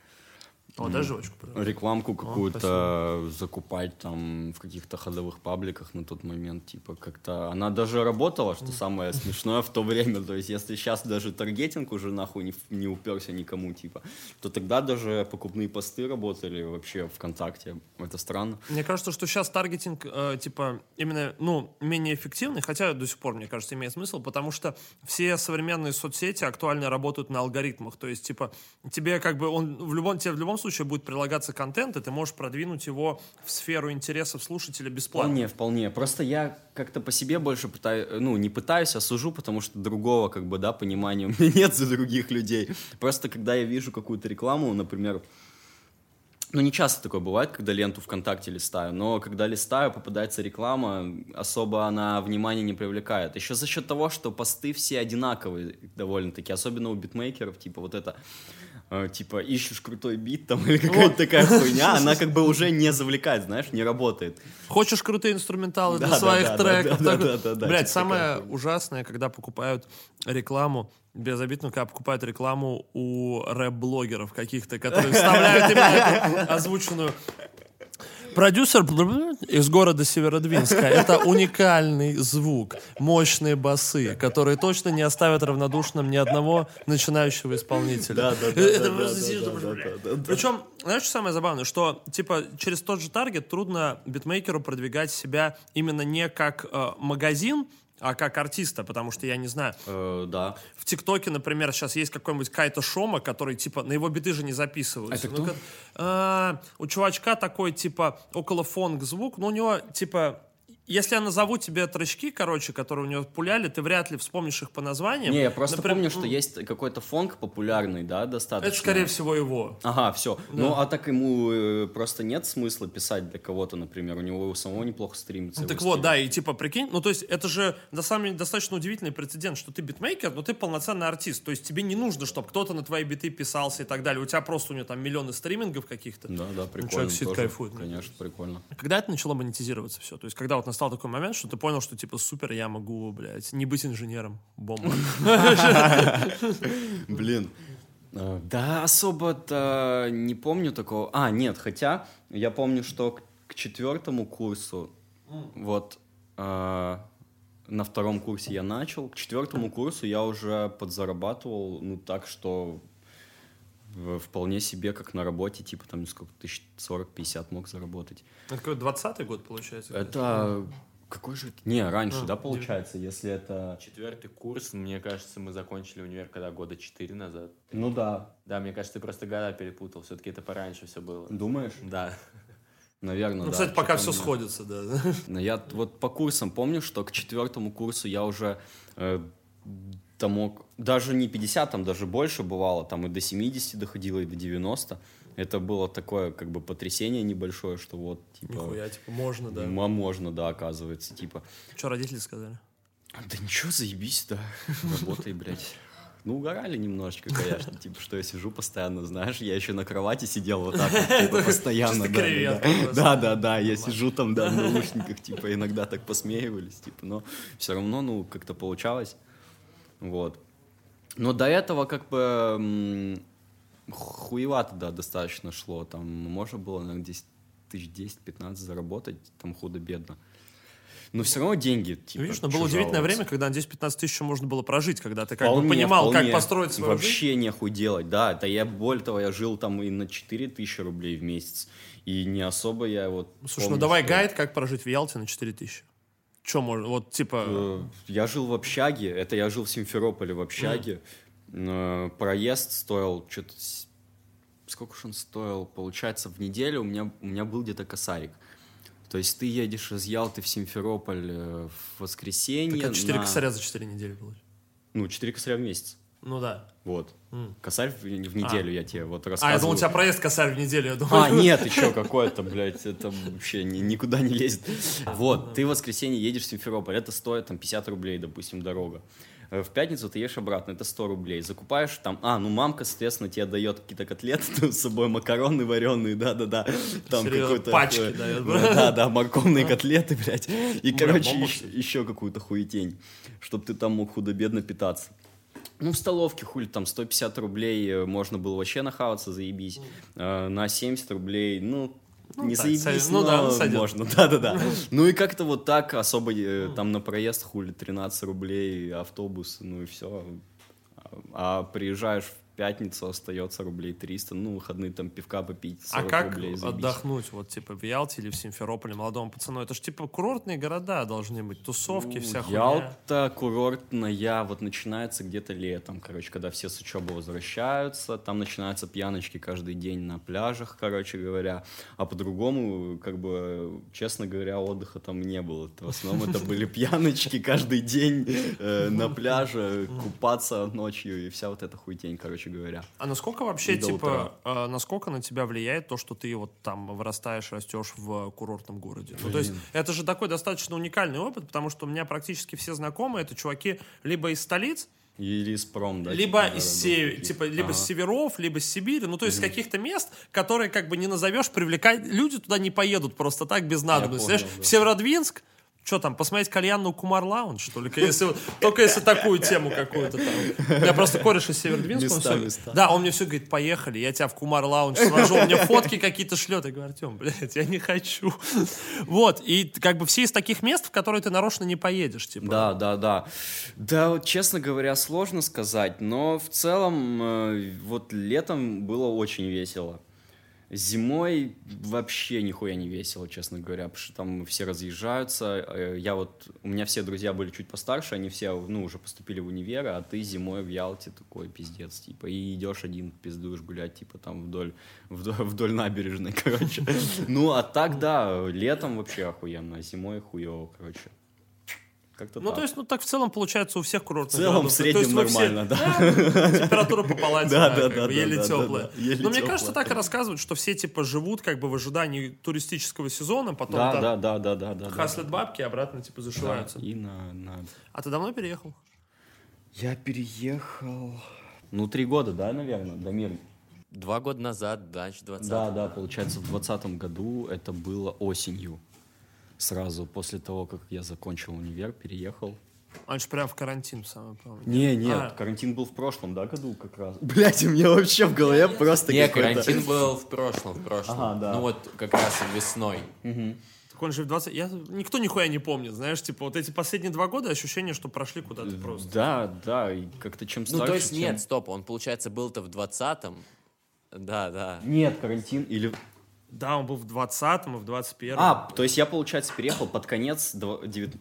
О, жвачку, пожалуйста. рекламку какую-то закупать там в каких-то ходовых пабликах на тот момент, типа как-то она даже работала, что самое смешное в то время, то есть если сейчас даже таргетинг уже нахуй не, не уперся никому, типа, то тогда даже покупные посты работали вообще ВКонтакте, это странно. Мне кажется, что сейчас таргетинг, э, типа, именно, ну, менее эффективный, хотя до сих пор, мне кажется, имеет смысл, потому что все современные соцсети актуально работают на алгоритмах. То есть, типа, тебе как бы он в любом, тебе в любом случае будет прилагаться контент, и ты можешь продвинуть его в сферу интересов слушателя бесплатно. Вполне, вполне. Просто я как-то по себе больше пытаюсь, ну, не пытаюсь, а сужу, потому что другого, как бы, да, понимания у меня нет за других людей. Просто когда я вижу какую-то рекламу, например, ну, не часто такое бывает, когда ленту ВКонтакте листаю, но когда листаю, попадается реклама, особо она внимания не привлекает. Еще за счет того, что посты все одинаковые довольно-таки, особенно у битмейкеров, типа вот это, типа ищешь крутой бит там или какая-то такая хуйня, она как бы уже не завлекает, знаешь, не работает. Хочешь крутые инструменталы для своих треков? типа самое ужасное, когда покупают рекламу, без обид, но когда покупают рекламу у рэп-блогеров каких-то, которые вставляют именно озвученную Продюсер из города Северодвинска. Это уникальный звук, мощные басы, которые точно не оставят равнодушным ни одного начинающего исполнителя. Да, да, да, Это да, просто да, сидишь, да, думаешь, да, «Бля». да, да. Причем, знаешь, что самое забавное, что, типа, через тот же таргет трудно битмейкеру продвигать себя именно не как э, магазин, а как артиста, потому что, я не знаю, Э, да. в ТикТоке, например, сейчас есть какой-нибудь Кайто Шома, который, типа, на его биты же не записываются. Это Ну, кто? как- а, у чувачка такой, типа, около фонг звук, но у него, типа, если я назову тебе тречки, короче, которые у него пуляли, ты вряд ли вспомнишь их по названиям. Не, я просто Например, помню, что есть какой-то фонг популярный, да, достаточно. Это, скорее всего, его. Ага, все. Ну, а так ему э, просто нет смысла писать для кого-то, например. У него у самого неплохо стримится. Ну, так вот, да, и типа, прикинь, ну, то есть, это же, на самом деле, достаточно удивительный прецедент, что ты битмейкер, но ты полноценный артист, то есть, тебе не нужно, чтобы кто-то на твои биты писался и так далее, у тебя просто у него там миллионы стримингов каких-то. Да, да, прикольно. человек сидит, кайфует, Конечно, прикольно. Когда это начало монетизироваться все? То есть, когда вот настал такой момент, что ты понял, что, типа, супер, я могу, блядь, не быть инженером, бомба. Блин. э, Да, особо-то не помню такого. А, нет, хотя я помню, что к, четвертому курсу, вот э, на втором курсе я начал, к четвертому курсу я уже подзарабатывал, ну так, что вполне себе, как на работе, типа там сколько, тысяч 40-50 мог заработать. Это какой 20-й год, получается? Это какой же это? Не, раньше, А, да, получается, если это... Четвертый курс, мне кажется, мы закончили универ когда года четыре назад. Ну да. Да, мне кажется, ты просто года перепутал. Все-таки это пораньше все было. Думаешь? Да. Наверное, Ну, да. кстати, пока все сходится, да. Но я вот по курсам помню, что к четвертому курсу я уже э, там мог, даже не 50, там даже больше бывало, там и до 70 доходило, и до 90. Это было такое, как бы, потрясение небольшое, что вот, типа, Нихуя, типа, можно, да. м- можно, да, оказывается, типа, Что родители сказали? да ничего, заебись, да, работай, блядь. Ну, угорали немножечко, конечно, типа, что я сижу постоянно, знаешь, я еще на кровати сидел вот так, вот, типа, постоянно, да, да, да, да, я сижу там, да, в наушниках, типа, иногда так посмеивались, типа, но все равно, ну, как-то получалось, вот. Но до этого, как бы, хуевато, да, достаточно шло, там, можно было, наверное, 10 тысяч 10-15 заработать, там, худо-бедно. Но все равно деньги, типа, Ну, видишь, но было удивительное время, когда на 10-15 тысяч еще можно было прожить, когда ты как бы Вполне, понимал, вполне. как построить свою жизнь. Вообще нехуй делать, да. Это я, более того, я жил там и на 4 тысячи рублей в месяц. И не особо я вот... Слушай, ну помню, давай что- гайд, как прожить в Ялте на 4 тысячи. Че можно, вот типа... Э, Я жил в общаге, это я жил в Симферополе в общаге. Э, Проезд стоил что-то... Сколько же он стоил? Получается, в неделю у меня, у меня был где-то косарик. То есть ты едешь из Ялты в Симферополь э, в воскресенье. Так это 4 на- косаря за 4 недели было. Ну, 4 косаря в месяц. Ну да. Вот. М. Косарь в, в неделю я тебе вот А, рассказываю. я думал, у тебя проезд косарь в неделю, я думал. А, нет, еще какое-то, блядь, это вообще ни- никуда не лезет. Вот, ты в воскресенье едешь в Симферополь, это стоит там 50 рублей, допустим, дорога. Э, В пятницу ты ешь обратно, это 100 рублей. Закупаешь там, а, ну мамка, соответственно, тебе дает какие-то котлеты с собой, макароны вареные, да-да-да. Там какой-то... пачки э, дает, Да-да, морковные котлеты, блядь. И, короче, еще какую-то хуетень, чтобы ты там мог худо-бедно питаться. Ну, в столовке, хули, там, 150 рублей э, можно было вообще нахаваться, заебись. Э, на 70 рублей, ну, Ну, не так, заебись, сойдет. Ну да, ну, сойдет. можно, да-да-да. Ну, и как-то вот так, особо э, там на проезд, хули, 13 рублей, автобус, ну и все. А приезжаешь в пятницу, остается рублей 300, ну, выходные там пивка попить, 40 А как рублей, заебись. отдохнуть, вот, типа, в Ялте или в Симферополе молодому пацану? Это же, типа, курортные города должны быть, тусовки, вся Ну, хуйня. Ялта курортная вот начинается где-то летом, короче, когда все с учебы возвращаются, там начинаются пьяночки каждый день на пляжах, короче говоря, а по-другому, как бы, честно говоря, отдыха там не было. В основном это были пьяночки каждый день э, на пляже, купаться ночью и вся вот эта хуйтень, короче говоря. А насколько вообще, типа, э, насколько на тебя влияет то, что ты вот там вырастаешь, растешь в курортном городе? Ну, то есть, это же такой достаточно уникальный опыт, потому что у меня практически все знакомые, это чуваки либо из столиц, Или из пром, да? либо типа, из городов се- таких. типа, либо Ага. с северов, либо с Сибири, ну, то есть, с каких-то мест, которые, как бы, не назовешь привлекать, люди туда не поедут просто так, без надобности. Знаешь, да. в Северодвинск, что там, посмотреть кальянную Кумар Лаунж, что ли? Если, только если такую тему какую-то там. У меня просто кореш из Северодвинска. он Места, всё- места. Да, он мне все говорит, поехали, я тебя в Кумар Лаунж свожу, он мне фотки какие-то шлет. Я говорю, Артем, блядь, я не хочу. Вот, и как бы все из таких мест, в которые ты нарочно не поедешь, типа. Да, да, да. Да, вот, честно говоря, сложно сказать, но в целом э, вот летом было очень весело. Зимой вообще нихуя не весело, честно говоря, потому что там все разъезжаются. Э, Я вот, у меня все друзья были чуть постарше, они все, ну, уже поступили в универ, а ты зимой в Ялте такой пиздец, типа, и идешь один, пиздуешь гулять, типа, там вдоль, вдоль, вдоль набережной, короче. Ну, а так, да, летом вообще охуенно, а зимой хуево, короче. Как-то Ну, так. то есть, ну, так в целом получается у всех курортных В целом, городов. в среднем есть вы все- нормально, да. Температура по палате, Да, да, да, еле да, теплая. да, да, еле Но мне кажется, так и рассказывают, что все, типа, живут как бы в ожидании туристического сезона, потом Да, там да, да, да, да, да. хаслят бабки, и обратно, типа, да. зашиваются. И на, на... А ты давно переехал? Я переехал... Ну, три года, да, наверное, Дамир? Два года назад, да, значит, 20 Да, да, получается, в двадцатом году это было осенью. Сразу после того, как я закончил универ, переехал. Он же прям в карантин, самое помню. Не, нет, А. карантин был в прошлом, да, году как раз. Блять, у меня вообще в голове просто Не, карантин был в прошлом, в прошлом. Ага, да. Ну вот как раз весной. Так он же в 20... Я... Никто нихуя не помнит, знаешь, типа, вот эти последние два года ощущение, что прошли куда-то просто. Да, да, и как-то чем старше, Ну то есть тем- нет, стоп, он, получается, был-то в 20-м. Да, да. Нет, карантин или... Да, он был в 20-м и в 21-м. А, то есть я, получается, переехал под конец дв- девят-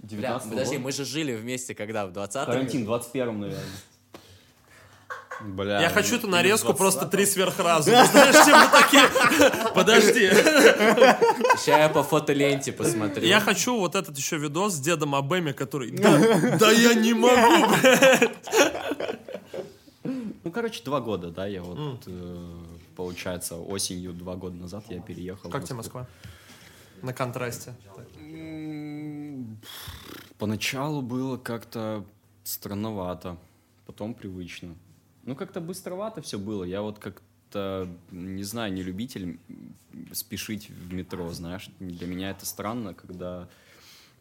Бля, 19 подожди, мы же жили вместе когда? В 20-м? Карантин, 21 наверное. Бля, Я хочу эту или нарезку 20-м. просто три сверхразума. Знаешь, типа такие... Подожди. Сейчас я по фотоленте посмотрю. Я хочу вот этот еще видос с дедом Абэми, который... Да, да я не могу, Ну, короче, два года, да, я вот, э, получается, осенью два года назад я переехал. Как тебе Москва? На контрасте. Поначалу было как-то странновато, потом привычно. Ну, как-то быстровато все было. Я вот как-то, не знаю, не любитель спешить в метро, знаешь. Для меня это странно, когда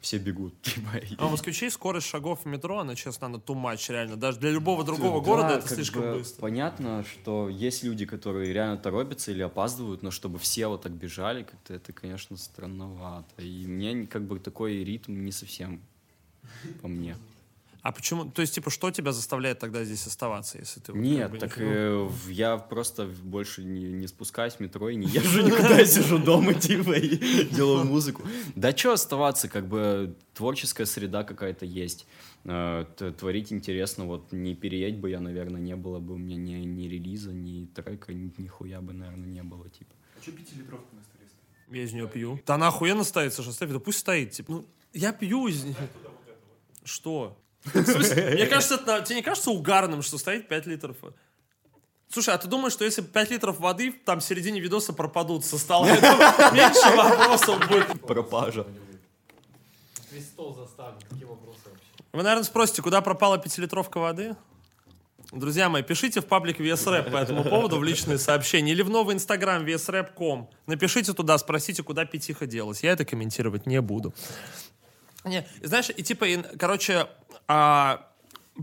все бегут. Типа, и- А москвичей скорость шагов в метро, она, честно, она too much, реально. Даже для любого другого Да, города это слишком бы быстро. Понятно, что есть люди, которые реально торопятся или опаздывают, но чтобы все вот так бежали, как-то это, конечно, странновато. И мне как бы такой ритм не совсем по мне. А почему? То есть, типа, что тебя заставляет тогда здесь оставаться, если ты... вот как Нет, бы так не- э, я просто больше не, не спускаюсь в метро и не езжу никуда, я сижу дома, типа, и делаю музыку. Да что оставаться, как бы творческая среда какая-то есть. Э, Творить интересно, вот не переедь бы я, наверное, не было бы у меня ни, ни релиза, ни трека, ни, нихуя бы, наверное, не было, типа. Я из нее пью. Да она охуенно стоит, Саша, ставь, да пусть стоит. Типа, ну, я пью из нее. Что? Мне кажется, это, тебе не кажется угарным, что стоит 5 литров? Слушай, а ты думаешь, что если 5 литров воды там в середине видоса пропадут со стола, меньше вопросов будет. Пропажа. Весь стол заставлен. Какие вопросы вообще? Вы, наверное, спросите, куда пропала пятилитровка воды? Друзья мои, пишите в паблик VSRap по этому поводу в личные сообщения или в новый инстаграм VSRap.com. Напишите туда, спросите, куда пятиха делась. Я это комментировать не буду. Не, знаешь, и типа, и, короче, а,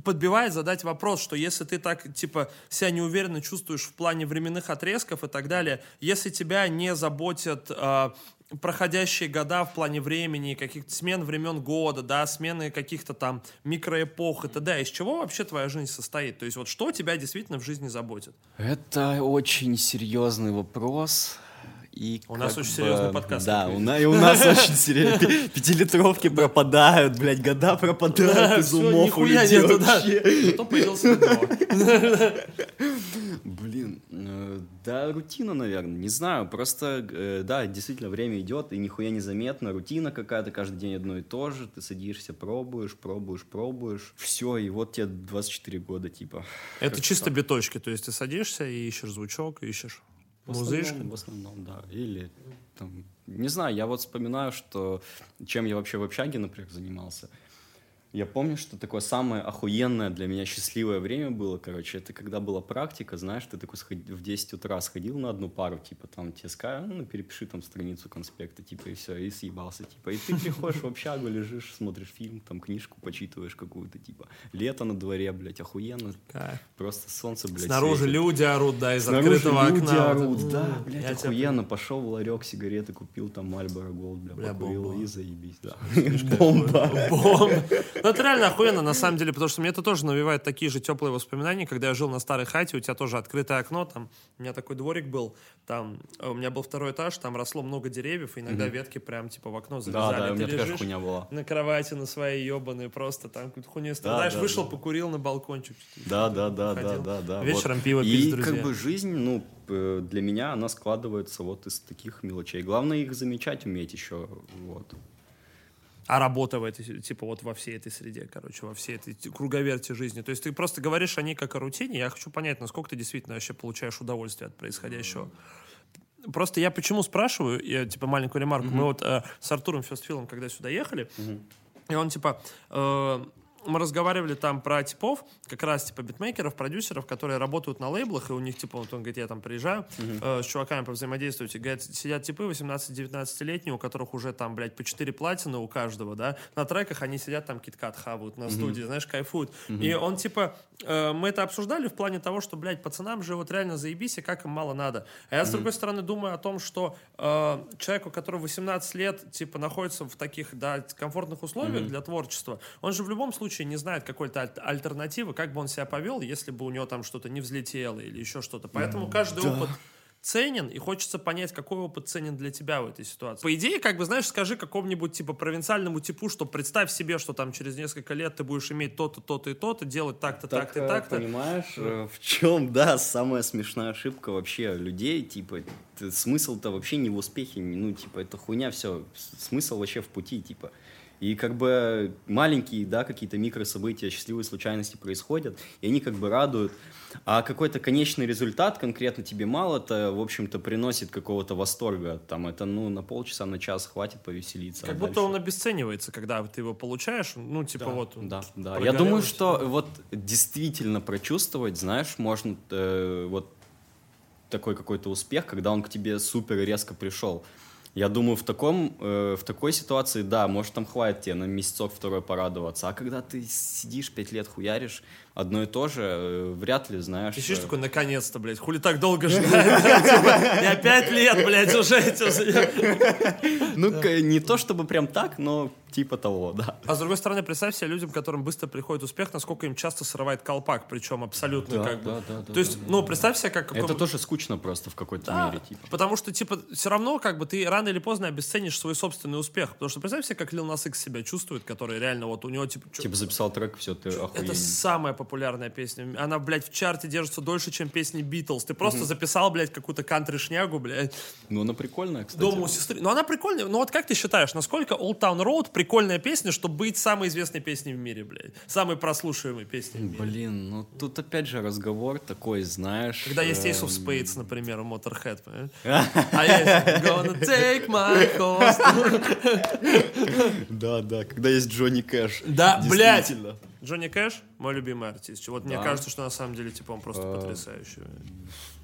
подбивает задать вопрос, что если ты так, типа, себя неуверенно чувствуешь в плане временных отрезков и так далее, если тебя не заботят а, проходящие года в плане времени, каких-то смен времен года, да, смены каких-то там микроэпох и т.д., из чего вообще твоя жизнь состоит? То есть вот что тебя действительно в жизни заботит? Это очень серьезный вопрос. И У нас очень бы- серьезный подкаст, Да, у нас, и у нас очень серьезно. Пятилитровки пропадают, блядь, года пропадают из умов у людей вообще. Зато появился. Блин, э, да, рутина, наверное, не знаю, просто, э, да, действительно, время идет, и нихуя незаметно, рутина какая-то, каждый день одно и то же, ты садишься, пробуешь, пробуешь, пробуешь, все, и вот тебе 24 года, типа. Это чисто биточки, то есть ты садишься и ищешь звучок, ищешь Музычку. в основном, да. Или там, не знаю, я вот вспоминаю, что чем я вообще в общаге, например, занимался. Я помню, что такое самое охуенное для меня счастливое время было, короче, это когда была практика, знаешь, ты такой сход- в 10 утра сходил на одну пару, типа, там, тебе скажут, ну, перепиши там страницу конспекта, типа, и все, и съебался, типа, и ты приходишь в общагу, лежишь, смотришь фильм, там, книжку почитываешь какую-то, типа, лето на дворе, блядь, охуенно, Кайф. просто солнце, блядь, Снаружи светит. люди орут, да, из Снаружи открытого люди окна. орут, Вот да, блядь, Я тебя охуенно. Пошел в ларек, сигареты купил, там Мальборо Голд, бля, Бля, покурил бомба. и заебись, да. Бомба. Бомба. Ну, это реально охуенно, на самом деле, потому что мне это тоже навевает такие же теплые воспоминания, когда я жил на старой хате, у тебя тоже открытое окно, там, у меня такой дворик был, там, э, у меня был второй этаж, там росло много деревьев, и иногда ветки прям, типа, в окно Да, залезали. да, у Ты меня такая хуйня была. на кровати на своей ебаной, просто там какую-то хуйню страдаешь, да, вышел, да. покурил на балкончик. Да, да, да, да, да, да. Вечером пиво пить с И как бы жизнь, ну, для меня она складывается вот из таких мелочей. Главное их замечать уметь еще, вот. А работа в этой, типа, вот во всей этой среде, короче, во всей этой круговерте жизни. То есть ты просто говоришь о ней как о рутине. Я хочу понять, насколько ты действительно вообще получаешь удовольствие от происходящего. Просто я почему спрашиваю, я, типа, маленькую ремарку. Мы вот э, с Артуром Фестфилом, когда сюда ехали, и он, типа, э, мы разговаривали там про типов, как раз, типа, битмейкеров, продюсеров, которые работают на лейблах, и у них, типа, вот он говорит, я там приезжаю э, с чуваками повзаимодействовать, и, говорит, сидят типы 18-19-летние, у которых уже там, блядь, по 4 платины у каждого, да, на треках они сидят там киткат хавают на студии, знаешь, кайфуют. И он, типа, э, мы это обсуждали в плане того, что, блядь, пацанам же вот реально заебись, и как им мало надо. А я, с другой стороны, думаю о том, что э, человеку, который 18 лет, типа, находится в таких, да, комфортных условиях для творчества, он же в любом случае не знает какой-то аль- альтернативы, как бы он себя повел, если бы у него там что-то не взлетело или еще что-то. Поэтому каждый опыт ценен, и хочется понять, какой опыт ценен для тебя в этой ситуации. По идее, как бы, знаешь, скажи какому-нибудь, типа, провинциальному типу, что представь себе, что там через несколько лет ты будешь иметь то-то, то-то и то-то, делать так-то, так-то, э, так-то. Понимаешь, э, в чем, да, самая смешная ошибка вообще людей, типа, смысл-то вообще не в успехе, ну, типа, это хуйня, все, смысл вообще в пути, типа. И как бы маленькие, да, какие-то микрособытия, счастливые случайности происходят, и они как бы радуют. А какой-то конечный результат конкретно тебе мало, это, в общем-то, приносит какого-то восторга. Там это, ну, на полчаса, на час хватит повеселиться. Как а будто дальше- он обесценивается, когда ты его получаешь. Ну, типа вот... он Да, да. Я думаю, что вот действительно прочувствовать, знаешь, можно э, вот такой какой-то успех, когда он к тебе супер резко пришел. Я думаю, в, таком, э, в такой ситуации, да, может, там хватит тебе на месяцок второй порадоваться. А когда ты сидишь пять лет хуяришь одно и то же, э, вряд ли, знаешь... Ты сидишь э, такой, наконец-то, блядь, хули так долго ждать? Типа, Я пять лет, блядь, уже. Ну, не то чтобы прям так, но типа того, да. А с другой стороны, представь себе людям, которым быстро приходит успех, насколько им часто срывает колпак, причем абсолютно Да, как бы. да, да, да, То есть, ну, представь себе, как... Это каком- тоже скучно просто в какой-то Да, мере, типа. потому что, типа, все равно, как бы, ты рано или поздно обесценишь свой собственный успех. Потому что представь себе, как Lil Nas X себя чувствует, который реально вот у него, типа, Типа записал трек, все, ты Это охуенный. Популярная песня. Она, блядь, в чарте держится дольше, чем песни Битлз. Ты просто записал, блядь, какую-то кантри-шнягу, блядь, Ну, она прикольная, кстати. дома у сестры. Ну, она прикольная. Ну, вот как ты считаешь, насколько Old Town Road прикольная песня, чтобы быть самой известной песней в мире, блядь? Самой прослушиваемой песней в мире. Блин, ну тут опять же разговор такой, знаешь. Когда есть Ace of эм, Spades, например, у Motorhead, понимаешь? А есть Gonna take my horse. Да, да, когда есть Джонни Кэш. Да, блядь! Джонни Кэш мой любимый артист. Вот мне Да. кажется, что на самом деле, типа, он просто Э, потрясающий.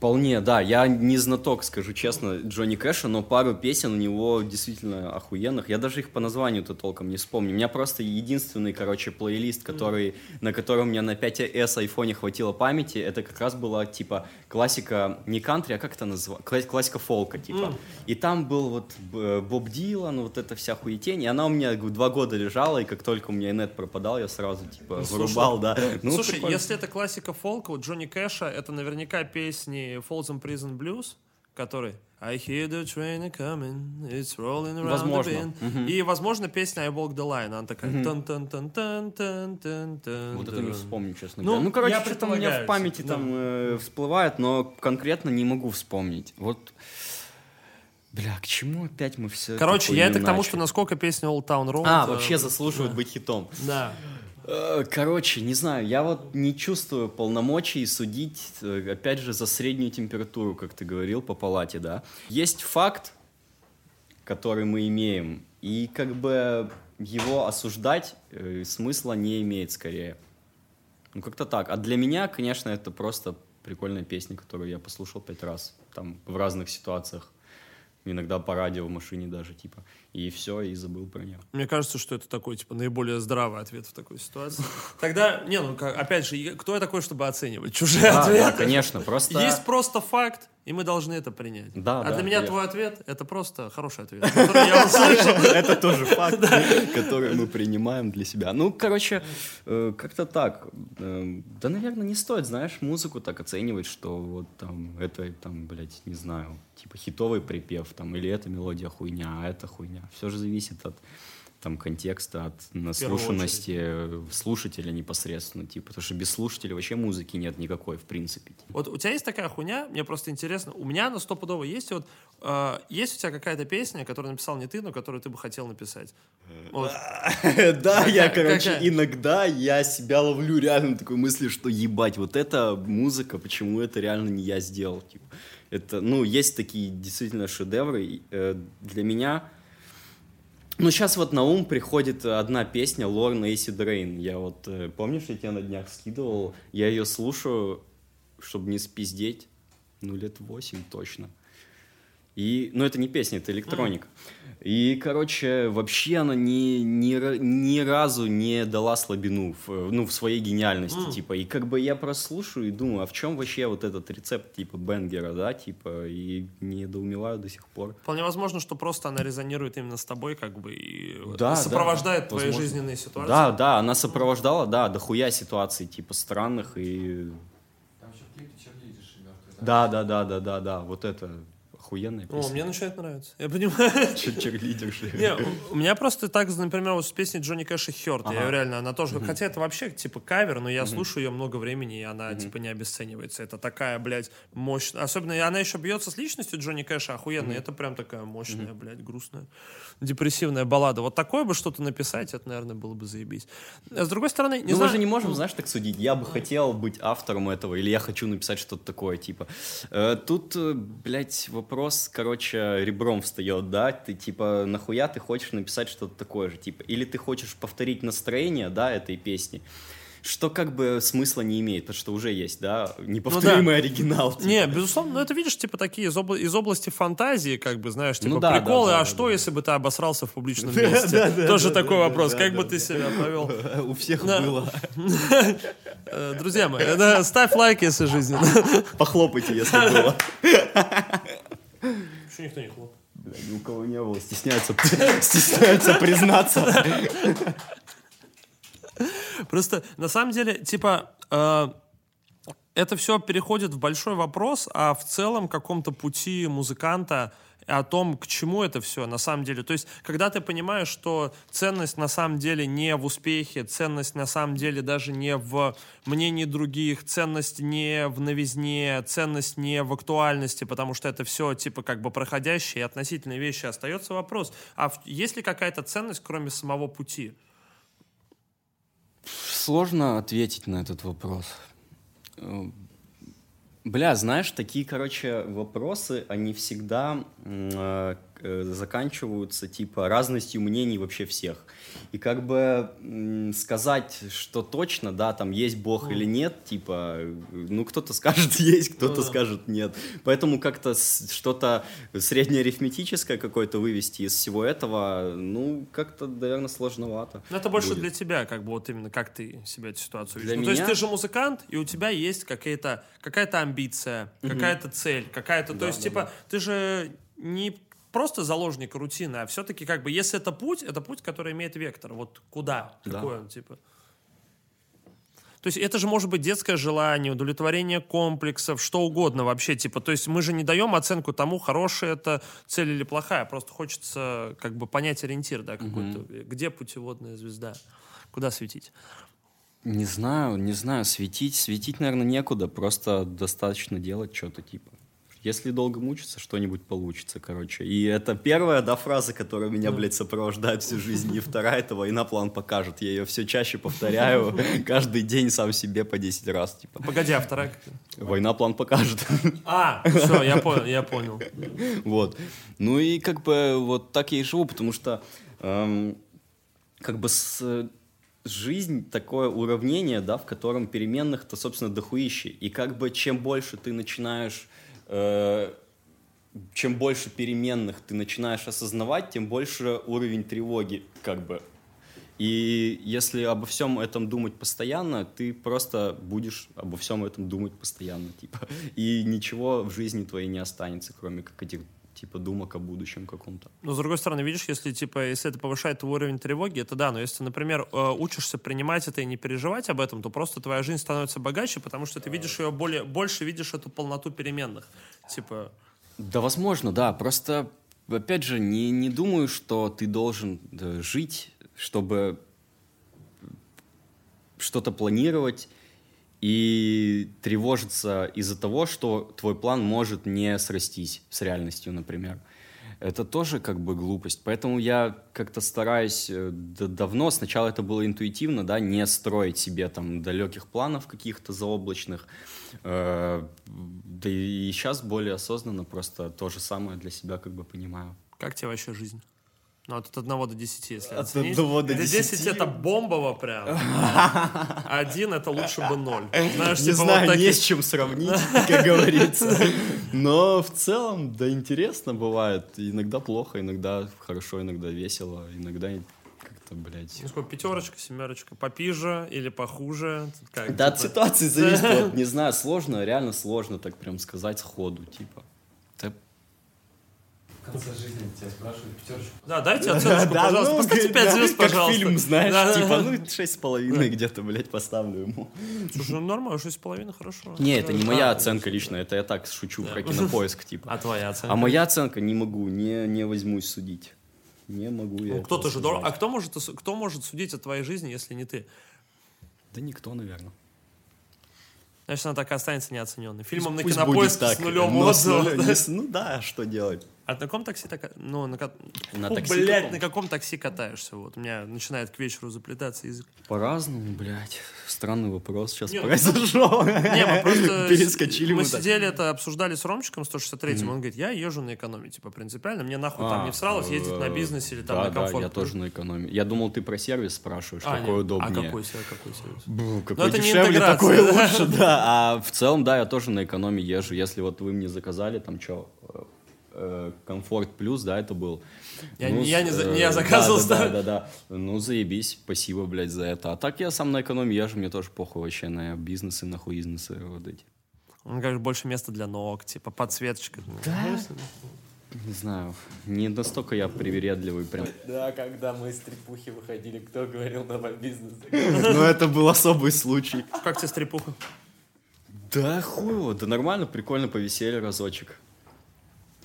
Вполне, да. Я не знаток, скажу честно, Джонни Кэша, но пару песен у него действительно охуенных. Я даже их по названию-то толком не вспомню. У меня просто единственный, короче, плейлист, который, на котором у меня на 5s айфоне хватило памяти, это как раз была, типа, классика, не кантри, а как это называется? Классика фолка, типа. И там был вот Боб Дилан, вот эта вся хуетень, и она у меня два года лежала, и как только у меня инет пропадал, я сразу, типа, вырубал, да. Ну, Слушай, прикольно. если это классика фолка, у Джонни Кэша это наверняка песни Folsom Prison Blues, который I hear the train coming, it's rolling around Возможно. the bend. И, возможно, песня I walk the line, она такая тан тан тан тан тан тан тан Вот это не вспомню, честно Ну, говоря. Ну, короче, что-то у меня в памяти да. там э, всплывает, но конкретно не могу вспомнить. Вот, бля, к чему опять мы все Короче, я это к тому, что насколько песня Old Town Road... А, э, вообще заслуживает быть хитом. Да. Э, Короче, не знаю, я вот не чувствую полномочий судить, э, опять же, за среднюю температуру, как ты говорил, по палате, да. Есть факт, который мы имеем, и как бы его осуждать э, смысла не имеет скорее. Ну, как-то так. А для меня, конечно, это просто прикольная песня, которую я послушал пять раз, там, в разных ситуациях. Иногда по радио, в машине даже, типа. И все, и забыл про нее. Мне кажется, что это такой, типа, наиболее здравый ответ в такой ситуации. Тогда, не, ну, как- опять же, кто я такой, чтобы оценивать чужие Да, ответы? да, конечно, просто... Есть просто факт, И мы должны это принять. Да, а да, для меня я- твой ответ — это просто хороший ответ, который я услышал. Это тоже факт, который мы принимаем для себя. Ну, короче, э, как-то так. Э, Да, наверное, не стоит, знаешь, музыку так оценивать, что вот там, это, там, блядь, не знаю, типа хитовый припев, там, или эта мелодия хуйня, а это хуйня. Все же зависит от там контекста, от наслушанности э, слушателя непосредственно, типа, потому что без слушателя вообще музыки нет никакой, в принципе. Вот у тебя есть такая хуйня, мне просто интересно, у меня на стопудово есть вот, э, есть у тебя какая-то песня, которую написал не ты, но которую ты бы хотел написать? Вот. Да, я, короче, иногда я себя ловлю реально такой мысли, что ебать, вот эта музыка, почему это реально не я сделал, типа. Это, ну, есть такие действительно шедевры. э, для меня... Ну, сейчас вот на ум приходит одна песня Лорна Acid Rain. Я вот, э, помнишь, я тебе на днях скидывал? Я ее слушаю, чтобы не спиздеть, ну, лет восемь точно. И, ну, это не песня, это электроника. И, короче, вообще она ни, ни, ни разу не дала слабину в, ну, в своей гениальности, типа. И как бы я просто слушаю и думаю, а в чем вообще вот этот рецепт, типа, Бенгера, да, типа, и недоумеваю до сих пор. Вполне возможно, что просто она резонирует именно с тобой, как бы, и Да, сопровождает да, твои возможно. жизненные ситуации. Да, да, она сопровождала, да, дохуя ситуаций, типа, странных и... Там еще в клипе. Да, да, да, да, да, да, вот это охуенная О, песня. мне начинает нравиться. Я понимаю. Черлидерши. Не, у- меня просто так, например, вот с песней Джонни Кэша «Хёрт», я реально, она тоже, хотя это вообще, типа, кавер, но я слушаю ее много времени, и она, типа, не обесценивается. Это такая, блядь, мощная. Особенно, она еще бьется с личностью Джонни Кэша охуенная, это прям такая мощная, блядь, грустная, депрессивная баллада. Вот такое бы что-то написать, это, наверное, было бы заебись. С другой стороны, не ну, знаю... мы же не можем, знаешь, так судить. Я бы хотел быть автором этого, или я хочу написать что-то такое, типа. Э, тут, э, блядь, вопрос, короче, ребром встает, да? Ты, типа, нахуя ты хочешь написать что-то такое же, типа? Или ты хочешь повторить настроение, да, этой песни, что как бы смысла не имеет, потому что уже есть, да, неповторимый оригинал. типа. Не, безусловно, ну это видишь, типа такие из, обла- из области фантазии, как бы, знаешь, типа Ну да, приколы, да, да, а да, что, да. если бы ты обосрался в публичном месте? Тоже такой вопрос, как бы ты себя повел? У всех Да. было. Э, Друзья мои, да, ставь лайк, если жизненно. Похлопайте, если было. Почему никто не? Бля, ни у кого не было, стесняются, стесняются признаться. Просто, на самом деле, типа, э, это все переходит в большой вопрос о в целом каком-то пути музыканта, о том, к чему это все на самом деле. То есть, когда ты понимаешь, что ценность на самом деле не в успехе, ценность на самом деле даже не в мнении других, ценность не в новизне, ценность не в актуальности, потому что это все типа как бы проходящие и относительные вещи, остается вопрос, а есть ли какая-то ценность, кроме самого пути? Сложно ответить на этот вопрос. Э, Бля, знаешь, такие, короче, вопросы, они всегда м, э, заканчиваются, типа, разностью мнений вообще всех. И как бы м, сказать, что точно, да, там есть Бог или нет, типа, ну, кто-то скажет есть, кто-то да. скажет нет. Поэтому как-то с- что-то среднеарифметическое какое-то вывести из всего этого, ну, как-то, наверное, сложновато. Ну, это больше будет. для тебя, как бы вот именно как ты себе эту ситуацию видишь. Для ну, то есть ты же музыкант, и у тебя есть какая-то какая-то амбиция, какая-то цель, какая-то. То есть, типа, ты же не просто заложник рутины, а все-таки, как бы, если это путь, это путь, который имеет вектор. Вот куда? Да. Какой он, типа? То есть это же может быть детское желание, удовлетворение комплексов, что угодно вообще, типа, то есть мы же не даем оценку тому, хорошая это цель или плохая, просто хочется как бы понять ориентир, да, какой-то, где путеводная звезда, куда светить. Не знаю, не знаю, светить, светить, наверное, некуда, просто достаточно делать что-то типа. Если долго мучиться, что-нибудь получится, короче. И это первая, да, фраза, которая меня, блядь, сопровождает всю жизнь. И вторая, это война план покажет. Я ее все чаще повторяю, каждый день сам себе по 10 раз, типа. Погоди, а вторая? Война план покажет. А, все, я понял, я понял. Вот. Ну и как бы вот так я и живу, потому что эм, как бы с жизнь такое уравнение, да, в котором переменных-то, собственно, дохуище. И как бы чем больше ты начинаешь э, чем больше переменных ты начинаешь осознавать, тем больше уровень тревоги, как бы. И если обо всем этом думать постоянно, ты просто будешь обо всем этом думать постоянно, типа. И ничего в жизни твоей не останется, кроме как этих типа думок о будущем каком-то. Но с другой стороны, видишь, если типа, если это повышает твой уровень тревоги, это да, но если, например, э, учишься принимать это и не переживать об этом, то просто твоя жизнь становится богаче, потому что ты видишь ее более, больше видишь эту полноту переменных. Типа, Да, возможно, да. Просто, опять же, не, не думаю, что ты должен да, жить, чтобы что-то планировать и тревожиться из-за того, что твой план может не срастись с реальностью, например. Это тоже как бы глупость. Поэтому я как-то стараюсь э, давно, сначала это было интуитивно, да, не строить себе там далеких планов каких-то заоблачных. Э, Да и сейчас более осознанно просто то же самое для себя как бы понимаю. как тебе вообще жизнь? Ну, от 1 до 10, если От оценить. 1 до Где 10 10? это бомбово прям. Один это лучше бы ноль. Знаешь, Не типа знаю, вот такие- не с чем сравнить, как говорится. Но в целом, да, интересно бывает. Иногда плохо, иногда хорошо, иногда весело, иногда как-то, блядь... Ну, сколько, пятерочка, семерочка, попиже или похуже? Как, Да, от типа? ситуации зависит. Вот, не знаю, сложно, реально сложно так прям сказать сходу, типа. В конце жизни тебя спрашивают пятерочку. Да, дайте оценочку, Да, пожалуйста. ну, Поставьте 5 да, звезд, как пожалуйста. фильм, знаешь, Да. типа, ну, шесть с половиной где-то, блядь, поставлю ему. Слушай, ну нормально, 6,5 хорошо. Не, это не моя А, оценка лично, это я так шучу про кинопоиск, типа. А твоя оценка? А моя оценка не могу, не, не возьмусь судить. Не могу я. Ну, кто-то же дорог. А кто может, кто может судить о твоей жизни, если не ты? Да никто, наверное. Значит, она так и останется неоцененной. Фильмом на Пусть кинопоиск будет с так, нулем но с отзывов. с- Ну да, что делать? А на каком такси так... Ну, на, На Фу, такси блядь, каком? на каком такси катаешься? Вот у меня начинает к вечеру заплетаться язык. По-разному, блядь. Странный вопрос сейчас Не, ну, произошел. Не, мы просто... Перескочили Мы сидели это, обсуждали с Ромчиком 163-м, он говорит, я езжу на экономе, типа, принципиально, мне нахуй там А, не всралось ездить на э, бизнесе или там на комфорт. я тоже на экономии. Я думал, ты про сервис спрашиваешь, А, какой удобнее. А какой сервис? Какой сервис? Бу, какой это не дешевле, такой лучше, да. А в целом, да, я тоже на экономии езжу. Если вот вы мне заказали, там что, комфорт плюс, да, это был. Я Ну, не- я с- не э, я заказывал, да, да, да. да, да, да. Ну, заебись, спасибо, блядь, за это. А так я сам на экономии езжу, мне тоже похуй вообще на бизнесы, на хуизнесы вот эти. Он говорит, больше места для ног, типа, подсветочка. Не знаю, не настолько я привередливый прям. Да, когда мы из трепухи выходили, кто говорил нам о бизнесе? Но это был особый случай. Как тебе стрипуха? Да хуй его, да нормально, прикольно повесели разочек.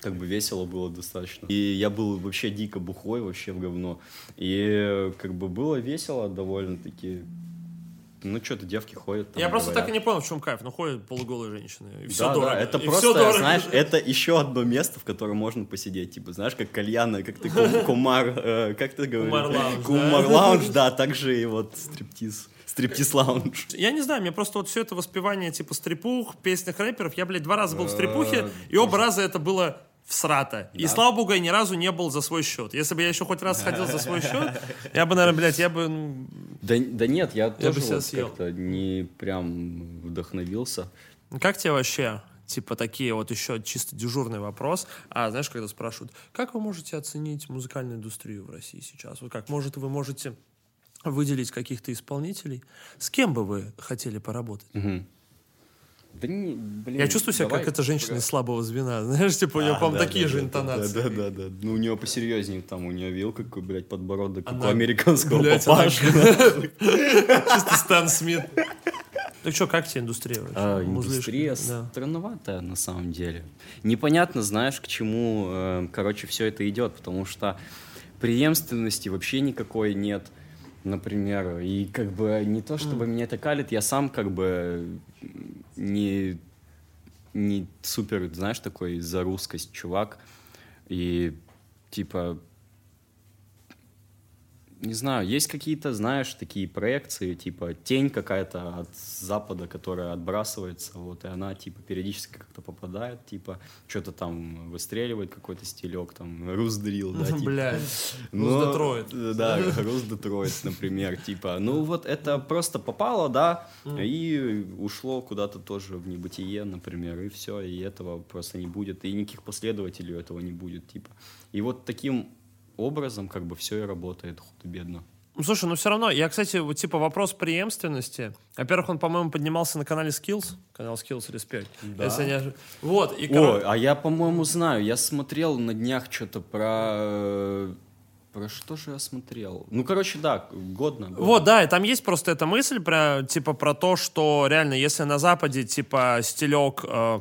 Как бы весело было достаточно. И я был вообще дико бухой, вообще в говно. И как бы было весело довольно-таки. Ну, что-то девки ходят. там, Я просто говорят. так и не понял, в чем кайф. Ну, ходят полуголые женщины. И все да, дорого. да, это И просто, дорого. знаешь, это еще одно место, в котором можно посидеть. Типа, знаешь, как кальяна, как ты ку- кумар, э, как ты говоришь? Кумар да? лаунж, да, также и вот стриптиз. Стриптиз лаунж. Я не знаю, мне просто вот все это воспевание типа стрипух, песнях рэперов. Я, блядь, два раза был в стрипухе, и оба раза это было всрато. И слава богу, я ни разу не был за свой счет. Если бы я еще хоть раз сходил за свой счет, я бы, наверное, блядь, я бы... ну, Да, да нет, я, бы тоже себя вот как-то не прям вдохновился. Как тебе вообще, типа, такие вот еще чисто дежурный вопрос? А знаешь, когда спрашивают, как вы можете оценить музыкальную индустрию в России сейчас? Вот как, может, вы можете выделить каких-то исполнителей? С кем бы вы хотели поработать? Да не, блин, Я чувствую себя давай как эта женщина из слабого звена. Знаешь, типа, у нее, А, по-моему, да, такие да, же да, интонации. Да, да, да, да. Ну, у нее посерьезнее там, у нее вил какой, блядь, подбородок, как у Она- американского Блядь, она- папаши. Чисто Стэн Смит. Ну что, как тебе индустрия вообще? А, индустрия Да. странноватая на самом деле. Непонятно, знаешь, к чему, э, короче, все это идет, потому что преемственности вообще никакой нет, например. И как бы не то, чтобы меня это калит, я сам как бы не, не супер, знаешь, такой за русскость чувак. И типа не знаю, есть какие-то, знаешь, такие проекции, типа тень какая-то от запада, которая отбрасывается, вот, и она, типа, периодически как-то попадает, типа, что-то там выстреливает какой-то стилек, там, Рус Дрил, да, типа. Блядь. Но- Детройт. Да, Рус Детройт, например, типа. Ну вот это просто попало, да, и ушло куда-то тоже в небытие, например, и все, и этого просто не будет, и никаких последователей этого не будет, типа. И вот таким образом как бы все и работает худо-бедно. Ну, Слушай, ну все равно, я, кстати, вот типа вопрос преемственности. Во-первых, он, по-моему, поднимался на канале Skills, канал Skills Respect. Да. Если не Вот, и коро- а я, по-моему, знаю. Я смотрел на днях что-то про... э, Про что же я смотрел? Ну, короче, да, годно. годно. Вот, да, и там есть просто эта мысль про, типа, про то, что реально, если на Западе, типа, стилек э,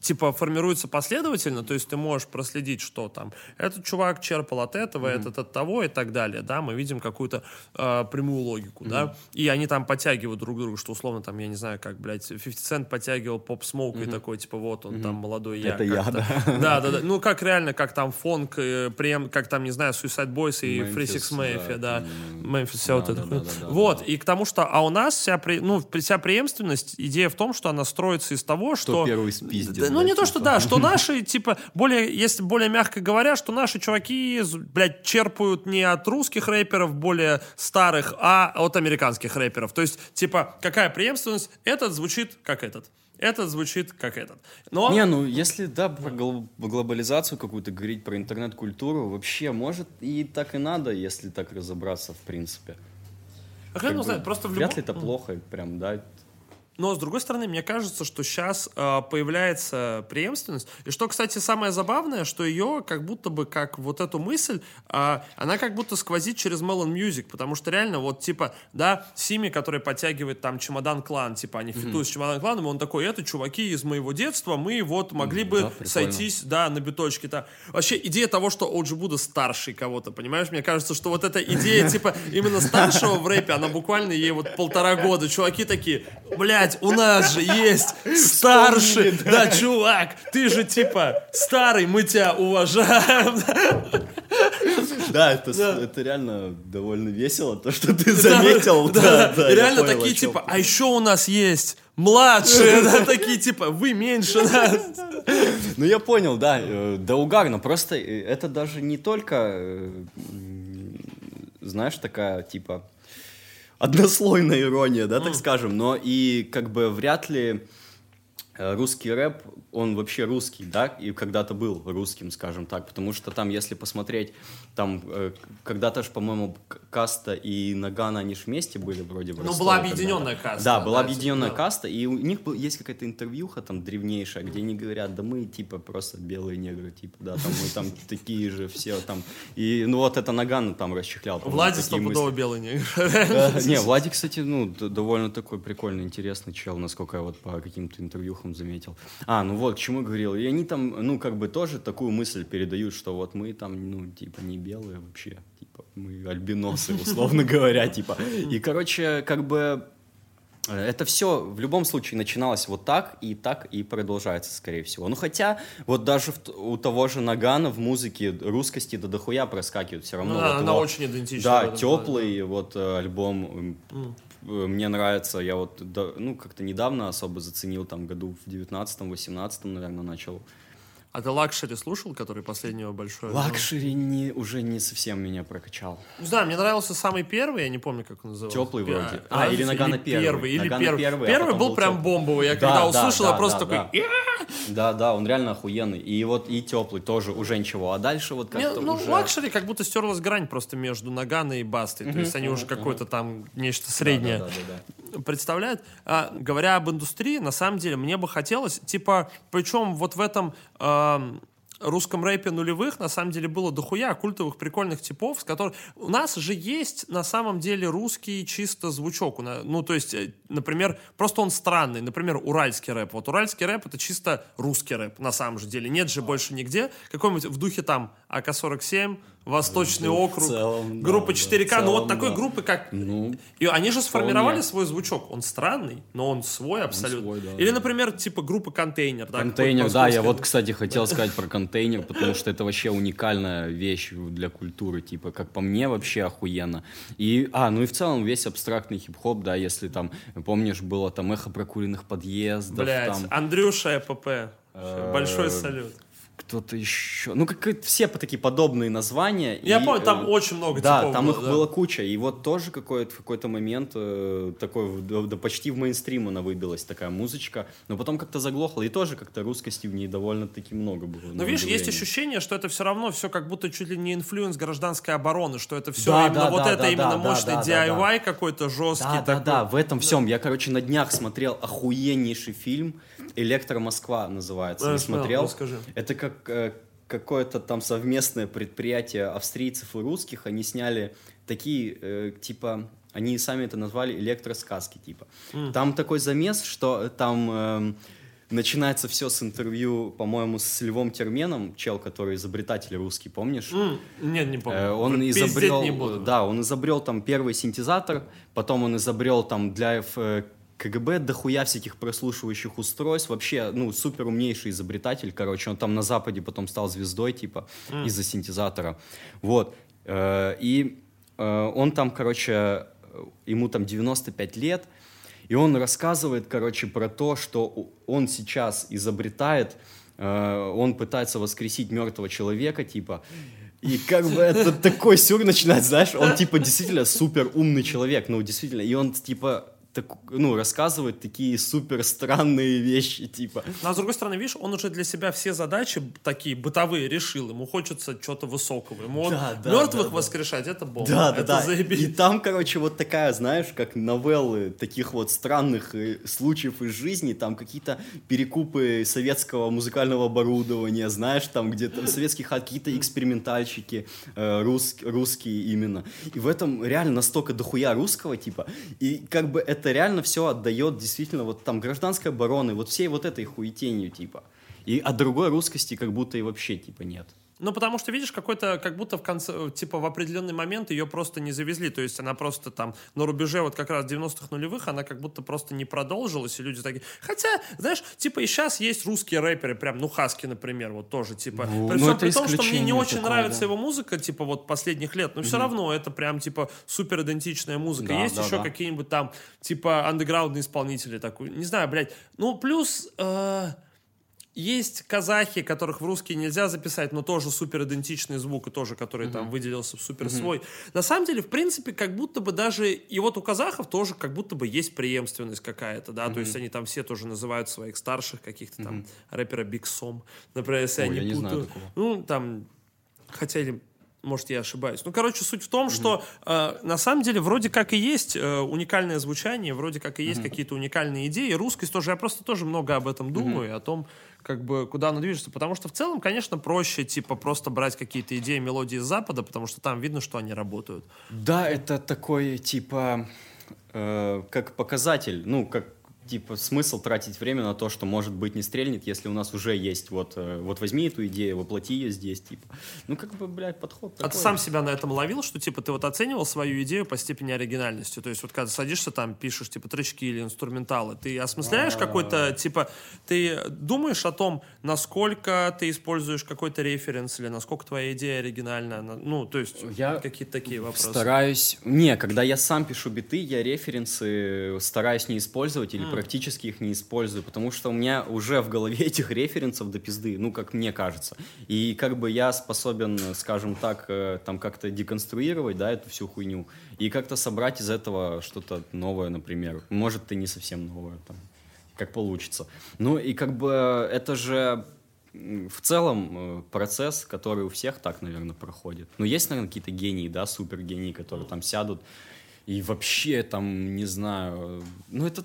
типа формируется последовательно, то есть ты можешь проследить, что там. Этот чувак черпал от этого, этот от того и так далее, да, мы видим какую-то э, прямую логику, да, и они там подтягивают друг друга, что условно там, я не знаю, как, блядь, 50 Cent подтягивал поп смоук и такой, типа, вот он там молодой я. Это я, как-то. Да, да, да, ну как реально, как там фонк, э, прем, как там, не знаю, Suicide Boys и Free Six Memphis, Mafia, да, да, Мемфис, вся вот да, да, да, да, да, Вот, и к тому, что, а у нас вся, ну, вся преемственность, идея в том, что она строится из того, что... первый Да, ну, не то, типа. что да, что наши, типа, более, если более мягко говоря, что наши чуваки, блядь, черпают не от русских рэперов более старых, а от американских рэперов. То есть, типа, какая преемственность? Этот звучит как этот. Этот звучит как этот. Но... Не, ну если да, про гл- глобализацию какую-то говорить, про интернет-культуру, вообще, может, и так и надо, если так разобраться, в принципе. а Как бы, знает, просто в Вряд любом- ли это плохо, прям, да. Но, с другой стороны, мне кажется, что сейчас появляется преемственность. И что, кстати, самое забавное, что ее как будто бы, как вот эту мысль, а, она как будто сквозит через Melon Music, потому что реально вот, типа, да, Сими, который подтягивает там Чемодан Клан, типа, они фитуют с Чемодан Кланом, он такой, это чуваки из моего детства, мы вот могли бы да, прикольно. сойтись, да, на биточке-то. Вообще, идея того, что Оджи Буда старший кого-то, понимаешь? Мне кажется, что вот эта идея, типа, именно старшего в рэпе, она буквально ей вот полтора года. Чуваки такие, блядь, у нас же есть старший. Да, чувак, ты же, типа, старый, мы тебя уважаем. Да, это, с- это реально довольно весело, то, что ты заметил. Да, Да, да, я реально понял, такие, чём типа, а еще у нас есть младшие, да, такие, типа, вы меньше нас. Ну, я понял, да, э, да угарно. Просто э, это даже не только, э, м, знаешь, такая, типа, однослойная ирония, да, так скажем, но и как бы вряд ли русский рэп, он вообще русский, да, и когда-то был русским, скажем так, потому что там, если посмотреть, там э, когда-то же, по-моему, Каста и Нагана, они же вместе были вроде в Ну, была объединенная каста, Да, была да, объединенная да. каста, и у них был- есть какая-то интервьюха там древнейшая, где они говорят, да мы типа просто белые негры, типа, да, там мы там такие же все там. И ну вот это Нагана там расчехлял. Влади мысли. стопудово белый негр. Э, Не, Владик, кстати, ну, довольно такой прикольный, интересный чел, насколько я вот по каким-то интервьюхам заметил. А, ну вот, к чему говорил. И они там, ну, как бы тоже такую мысль передают, что вот мы там, ну, типа, не белые вообще, типа, мы альбиносы, условно говоря, типа. И, короче, как бы э, это все в любом случае начиналось вот так, и так и продолжается, скорее всего. Ну, хотя, вот даже в у того же Ноггано в музыке русскости до дохуя проскакивают все равно. Ну, вот да, она его- очень идентична. да, теплый вот э, альбом э, мне нравится. Я вот ну как-то недавно особо заценил там году в 19-18, наверное, начал. А ты лакшери слушал, который последнего большой? альбом? Лакшери не, уже не совсем меня прокачал. Не знаю, мне нравился самый первый, я не помню, как он назывался. Теплый вроде. А, или Ноггано первый. Первый, или Ноггано первый. первый, а Первый потом был был прям бомбовый. Я Да, когда да, услышал, я да, просто да, такой... да. «Я!» Да, да, он реально охуенный. И вот и теплый тоже уже ничего. А дальше вот как-то ну, уже... лакшери как будто стерлась грань просто между Ногганой и Бастой. То есть они уже какое-то там нечто среднее Да, да, да, да. Представляют. А, говоря об индустрии, на самом деле, мне бы хотелось, типа, причем вот в этом ам, русском рэпе нулевых, на самом деле, было дохуя культовых прикольных типов, с которых... У нас же есть, на самом деле, русский чисто звучок. Ну, то есть, э, например, просто он странный. Например, уральский рэп. Вот уральский рэп — это чисто русский рэп, на самом же деле. Нет же больше нигде. Какой-нибудь в духе там АК-47, Восточный Ну, округ, целом, группа да, 4К. в ну, вот целом, такой да. группы, как Ну, и они же сформировали Вполне. свой звучок. Он странный, но он свой абсолютно. свой, да, Или, например, типа группа контейнер. Да, Контейнер, да, я вот, кстати, хотел сказать про контейнер, потому что это вообще уникальная вещь для культуры, типа, как по мне, вообще охуенно. И, а, ну и в целом весь абстрактный хип-хоп, да, если там, помнишь, было там эхо прокуренных подъездов, Блять, там, Андрюша ЭПП. Э, Большой салют. Кто-то еще. Ну, как все такие подобные названия. Я и, помню, там э, очень много Да, типов там было, их да. было куча. И вот тоже какой-то, в какой-то момент э, такой, да, да почти в мейнстрим она выбилась, такая музычка. Но потом как-то заглохла. И тоже как-то русскости в ней довольно-таки много было. Но видишь, есть удивление. ощущение, что это все равно все как будто чуть ли не influence гражданской обороны, что это все Да, именно да, вот да, это да, именно да, мощный да, да, DIY какой-то жесткий. Да, да, такой. да, в этом всем. Я, короче, на днях смотрел охуеннейший фильм «Электро Москва» называется. Да, Не я смотрел, расскажи. Это как э, какое-то там совместное предприятие австрийцев и русских. Они сняли такие, э, типа, они сами это назвали электросказки, типа. Там такой замес, что там... Начинается все с интервью, по-моему, с Львом Терменом, чел, который изобретатель русский, помнишь? М, Нет, не помню. Э, Он Пиздеть изобрел, не буду. да, он изобрел там первый синтезатор, потом он изобрел там для э, КГБ дохуя всяких прослушивающих устройств. Вообще, ну, супер умнейший изобретатель, короче. Он там на Западе потом стал звездой, типа, из-за синтезатора. Вот. Э, И э, он там, короче, ему там 95 лет, и он рассказывает, короче, про то, что он сейчас изобретает, э, он пытается воскресить мертвого человека, типа, и как бы это такой сюр начинает, знаешь, он типа действительно супер умный человек, ну действительно, и он типа так, ну, рассказывает такие супер странные вещи, типа. Но, а с другой стороны, видишь, он уже для себя все задачи такие бытовые решил. Ему хочется чего-то высокого. Ему Да, да, мертвых да, да. воскрешать, это бомба. Да, да, это да. заебись. И там, короче, вот такая, знаешь, как новеллы таких вот странных э, случаев из жизни, там какие-то перекупы советского музыкального оборудования, знаешь, там где-то советских какие-то экспериментальщики, э, рус- русские именно. И в этом реально настолько дохуя русского типа. И как бы это реально все отдает действительно вот там гражданской обороны, вот всей вот этой хуетенью типа. И от другой русскости как будто и вообще типа нет. Ну, потому что, видишь, какой-то, как будто в конце, типа, в определенный момент ее просто не завезли. То есть она просто там на рубеже вот как раз 90-х нулевых, она как будто просто не продолжилась, и люди такие... Хотя, знаешь, типа и сейчас есть русские рэперы, прям, ну, Хаски, например, вот тоже, типа... Ну, при ну, всем при том, что мне не очень такое, нравится да. его музыка, типа, вот последних лет, но все равно это прям, типа, супер идентичная музыка. Да, есть да, еще да. какие-нибудь там, типа, андеграундные исполнители, такой, не знаю, блядь. Ну, плюс... э, есть казахи, которых в русский нельзя записать, но тоже супер идентичный звук, и тоже который там выделился в супер свой. На самом деле, в принципе, как будто бы даже... И вот у казахов тоже как будто бы есть преемственность какая-то, да, то есть они там все тоже называют своих старших каких-то там рэпера Биг Сом, например, если Ой, я не не знаю путаю. такого. Ну, там... Хотя или может, я ошибаюсь. Ну, короче, суть в том, что э, на самом деле вроде как и есть э, уникальное звучание, вроде как и есть какие-то уникальные идеи. Русскость тоже, я просто тоже много об этом думаю, о том, как бы, куда оно движется. Потому что в целом, конечно, проще, типа, просто брать какие-то идеи, мелодии из Запада, потому что там видно, что они работают. Да, это такой, типа, э, как показатель, ну, как, типа, смысл тратить время на то, что, может быть, не стрельнет, если у нас уже есть, вот, э, вот возьми эту идею, воплоти ее здесь, типа. Ну, как бы, блядь, подход А ты такой. сам себя на этом ловил, что, типа, ты вот оценивал свою идею по степени оригинальности? То есть, вот когда садишься там, пишешь, типа, тречки или инструменталы, ты осмысляешь какой-то, типа, ты думаешь о том, насколько ты используешь какой-то референс или насколько твоя идея оригинальна? На- Ну, то есть, Я какие-то такие вопросы. Стараюсь... Не, когда я сам пишу биты, я референсы стараюсь не использовать или практически их не использую, потому что у меня уже в голове этих референсов до пизды, ну, как мне кажется. И как бы я способен, скажем так, э, там как-то деконструировать, да, эту всю хуйню, и как-то собрать из этого что-то новое, например. Может, и не совсем новое, там, как получится. Ну, и как бы это же в целом э, процесс, который у всех так, наверное, проходит. Ну, есть, наверное, какие-то гении, да, супергении, которые там сядут и вообще там, не знаю, э, ну, это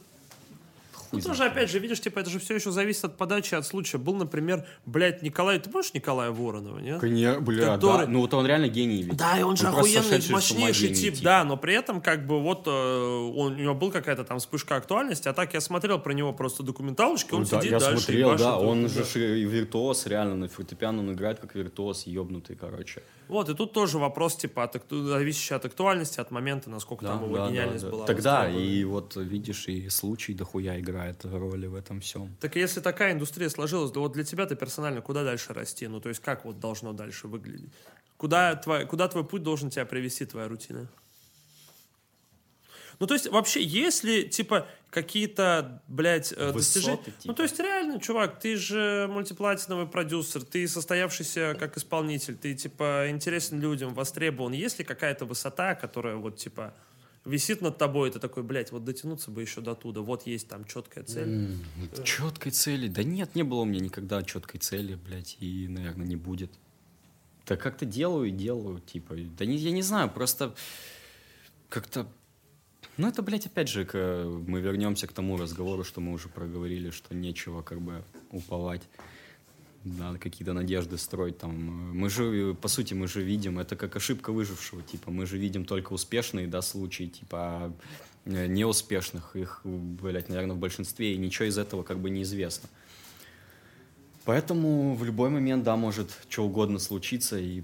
Ну, хуй тоже, знает. опять же, видишь, типа, это же все еще зависит от подачи, от случая. Был, например, блядь, Николай, ты помнишь Николая Воронова, нет? Коня- бля, Который- да. Ну, вот он реально гений ведь. Да, и он же просто охуенный, мощнейший гений, тип, типа. да, но при этом как бы вот э, он, у него был какая-то там вспышка актуальности, а так я смотрел про него просто документалочки, он Ну, да, сидит я дальше и смотрел, башит да, он да. же виртуоз, реально, на фортепиано он играет как виртуоз, ебнутый, короче. Вот, и тут тоже вопрос, типа, от, зависящий от актуальности, от момента, насколько там его гениальность была. Тогда, и вот, видишь, и случай дохуя играет роли в этом всем. Так если такая индустрия сложилась, да вот для тебя-то персонально куда дальше расти? Ну, то есть как вот должно дальше выглядеть? Куда твой, куда твой путь должен тебя привести, твоя рутина? Ну, то есть, вообще, если, типа, какие-то, блядь, э, достижения... Высоты, Ну, типа. то есть, реально, чувак, ты же мультиплатиновый продюсер, ты состоявшийся как исполнитель, ты, типа, интересен людям, востребован. Есть ли какая-то высота, которая, вот, типа, висит над тобой, и ты такой, блядь, вот дотянуться бы еще до туда, вот есть там четкая цель. Четкой цели? Да нет, не было у меня никогда четкой цели, блядь, и, наверное, не будет. Да как-то делаю и делаю, типа. Да не, я не знаю, просто как-то... Ну, это, блядь, опять же, к- мы вернемся к тому разговору, что мы уже проговорили, что нечего как бы уповать на какие-то надежды строить там. Мы же, по сути, мы же видим, это как ошибка выжившего, типа, мы же видим только успешные, да, случаи, типа, э, неуспешных, их, блядь, наверное, в большинстве, и ничего из этого как бы неизвестно. Поэтому в любой момент, да, может что угодно случиться, и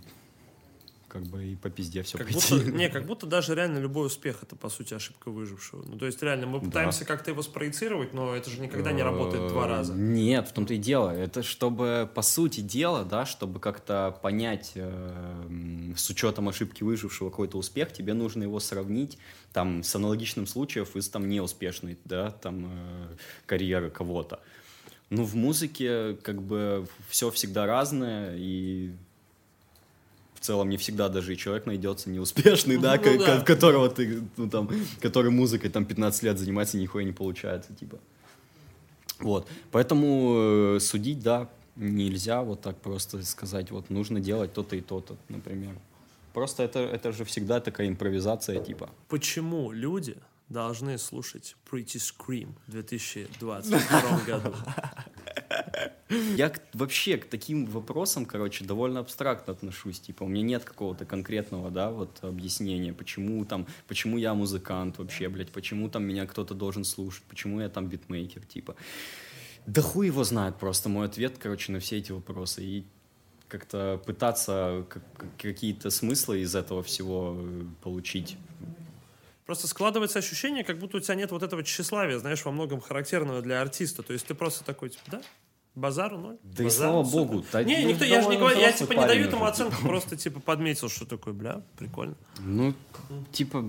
как бы и по пизде все Как пойти. будто, не, как будто даже реально любой успех это по сути ошибка выжившего. Ну, то есть реально мы пытаемся как-то его спроецировать, но это же никогда не работает два Э, раза. Нет, в том-то и дело. Это чтобы, по сути дела, да, чтобы как-то понять э, с учетом ошибки выжившего какой-то успех, тебе нужно его сравнить там с аналогичным случаем из там неуспешной, да, там э, карьеры кого-то. Ну, в музыке как бы все всегда разное, и целом не всегда даже и человек найдется неуспешный, да, Ну да. ко- которого ты, ну, там, который музыкой там 15 лет занимается, нихуя не получается, типа. Вот, поэтому э, судить, да, нельзя вот так просто сказать, вот нужно делать то-то и то-то, например. Просто это, это же всегда такая импровизация, типа. Почему люди должны слушать Pretty Scream в 2022 году? Я вообще к таким вопросам, короче, довольно абстрактно отношусь. Типа, у меня нет какого-то конкретного, да, вот объяснения, почему там, почему я музыкант вообще, блядь, почему там меня кто-то должен слушать, почему я там битмейкер, типа. Да хуй его знает просто мой ответ, короче, на все эти вопросы. И как-то пытаться как- какие-то смыслы из этого всего э, получить. Просто складывается ощущение, как будто у тебя нет вот этого тщеславия, знаешь, во многом характерного для артиста. То есть ты просто такой, типа, да, базару ноль. Да и базару, слава супер. богу. да, Не, ну, никто, я же не говорю, я типа не даю этому оценку, просто типа подметил, что такое, бля, прикольно. Ну, типа,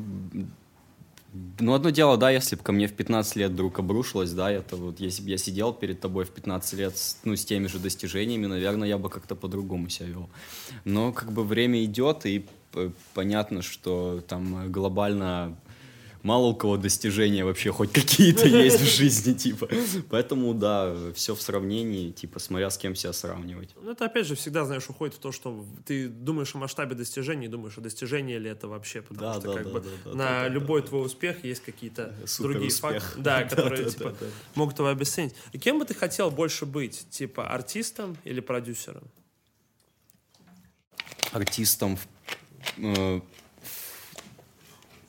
ну, одно дело, да, если бы ко мне в 15 лет вдруг обрушилось, да, это вот, если бы я сидел перед тобой в 15 лет, с, ну, с теми же достижениями, наверное, я бы как-то по-другому себя вел. Но, как бы, время идет, и п- понятно, что там э, глобально мало у кого достижения вообще хоть какие-то есть в жизни, типа. Поэтому, да, все в сравнении, типа, смотря с кем себя сравнивать. Ну, это опять же всегда, знаешь, уходит в то, что ты думаешь о масштабе достижений, думаешь, а достижение ли это вообще, потому Да, что да, как да, бы да, да, на да, да, любой твой успех есть какие-то другие успех. факты, да, которые да, типа да, да. могут его обесценить. И кем бы ты хотел больше быть, типа артистом или продюсером? артистом в- э,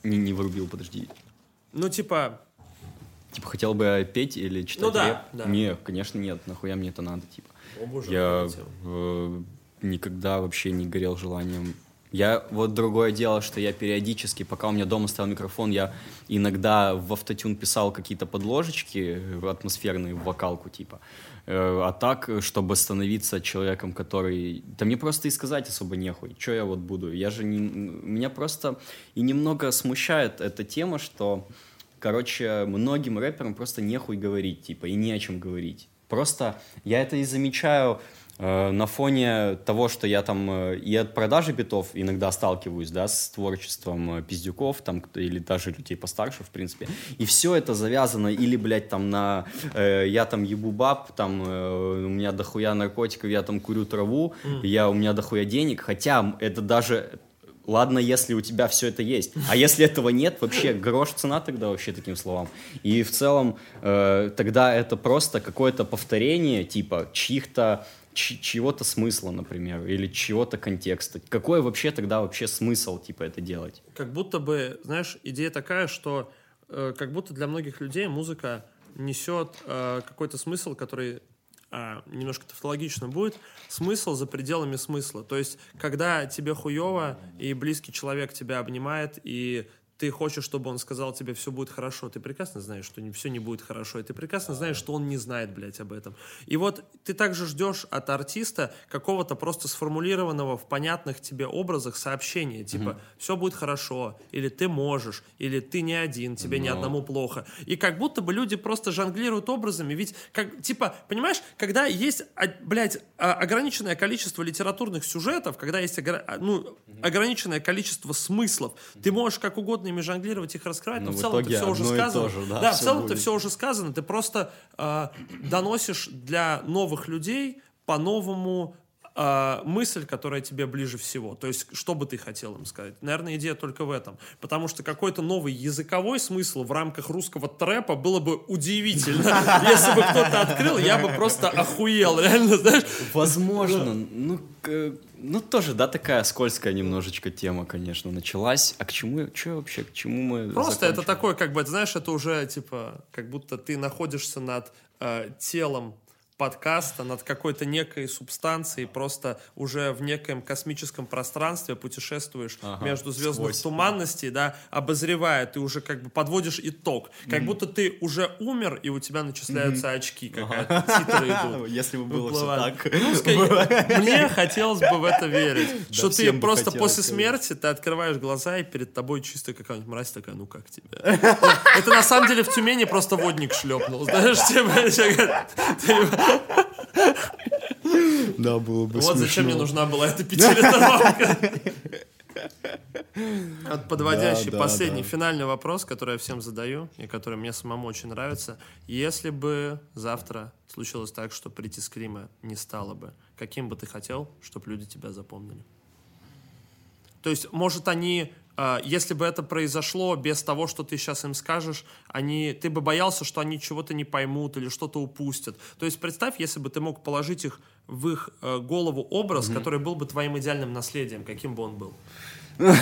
не, не врубил, подожди. Ну, типа, Типа хотел бы петь или читать Ну да, рэп? да. Не, конечно, нет. Нахуя мне это надо, типа. о боже, Я э, никогда вообще не горел желанием. Я вот другое дело, что я периодически, пока у меня дома стоял микрофон, я иногда в автотюн писал какие-то подложечки э, атмосферные в вокалку типа. Э, А так, чтобы становиться человеком, который... Да мне просто и сказать особо нехуй. Что я вот буду? Я же не... Меня просто и немного смущает эта тема, что, короче, многим рэперам просто нехуй говорить, типа, и не о чем говорить. Просто я это и замечаю на фоне того, что я там э, и от продажи битов иногда сталкиваюсь, да, с творчеством э, пиздюков, там, или даже людей постарше, в принципе. И все это завязано или, блядь, там на э, я там ебу баб, там э, у меня дохуя наркотиков, я там курю траву, я, у меня дохуя денег, хотя это даже Ладно, если у тебя все это есть. А если этого нет, вообще грош цена тогда вообще таким словам. И в целом э, тогда это просто какое-то повторение типа чьих-то чьего-то смысла, например, или чьего-то контекста. Какой вообще тогда вообще смысл типа это делать? как будто бы, знаешь, идея такая, что э, как будто для многих людей музыка несет э, какой-то смысл, который а, немножко тавтологично будет, смысл за пределами смысла. То есть, когда тебе хуево, и близкий человек тебя обнимает, и ты хочешь, чтобы он сказал тебе, все будет хорошо, ты прекрасно знаешь, что не, все не будет хорошо, и ты прекрасно знаешь, что он не знает, блядь, об этом. И вот ты также ждешь от артиста какого-то просто сформулированного в понятных тебе образах сообщения, типа, все будет хорошо, или ты можешь, или ты не один, тебе ни Но. одному плохо. И как будто бы люди просто жонглируют образами, ведь, как, типа, понимаешь, когда есть, а, блядь, а, ограниченное количество литературных сюжетов, когда есть а, ну, ограниченное количество смыслов, ты можешь как угодно ими жонглировать, их раскрывать, но Но в в целом это все уже сказано. же, да, да в целом это все уже сказано, ты просто а, доносишь для новых людей по-новому а, мысль, которая тебе ближе всего. То есть, что бы ты хотел им сказать? Наверное, идея только в этом. Потому что какой-то новый языковой смысл в рамках русского трэпа было бы удивительно. Если бы кто-то открыл, я бы просто охуел, реально, знаешь? Возможно. Ну, ну, тоже, да, такая скользкая немножечко тема, конечно, началась. А к чему, что вообще, к чему мы Просто это закончим? такое, как бы, знаешь, это уже, типа, как будто ты находишься над э, телом подкаста, над какой-то некой субстанцией, просто уже в некоем космическом пространстве путешествуешь Ага, между звездных сквозь. туманностей, да, обозревая, ты уже как бы подводишь итог. Как будто ты уже умер, и у тебя начисляются очки, какая-то титры идут. Если бы было все так. Ну, Мне хотелось бы в это верить. Что ты просто после смерти ты открываешь глаза, и перед тобой чисто какая-нибудь мразь такая, ну как тебе? Это на самом деле в Тюмени просто водник шлепнул. Знаешь, типа, Да, было бы вот зачем мне нужна была эта пятилитровка. Вот подводящий Да, да, последний да. финальный вопрос, который я всем задаю, и который мне самому очень нравится. Если бы завтра случилось так, что прийти скрима не стало бы, каким бы ты хотел, чтобы люди тебя запомнили? То есть, может, они, если бы это произошло без того, что ты сейчас им скажешь, они, ты бы боялся, что они чего-то не поймут или что-то упустят. То есть, представь, если бы ты мог положить их в их э, голову образ, который был бы твоим идеальным наследием, каким бы он был.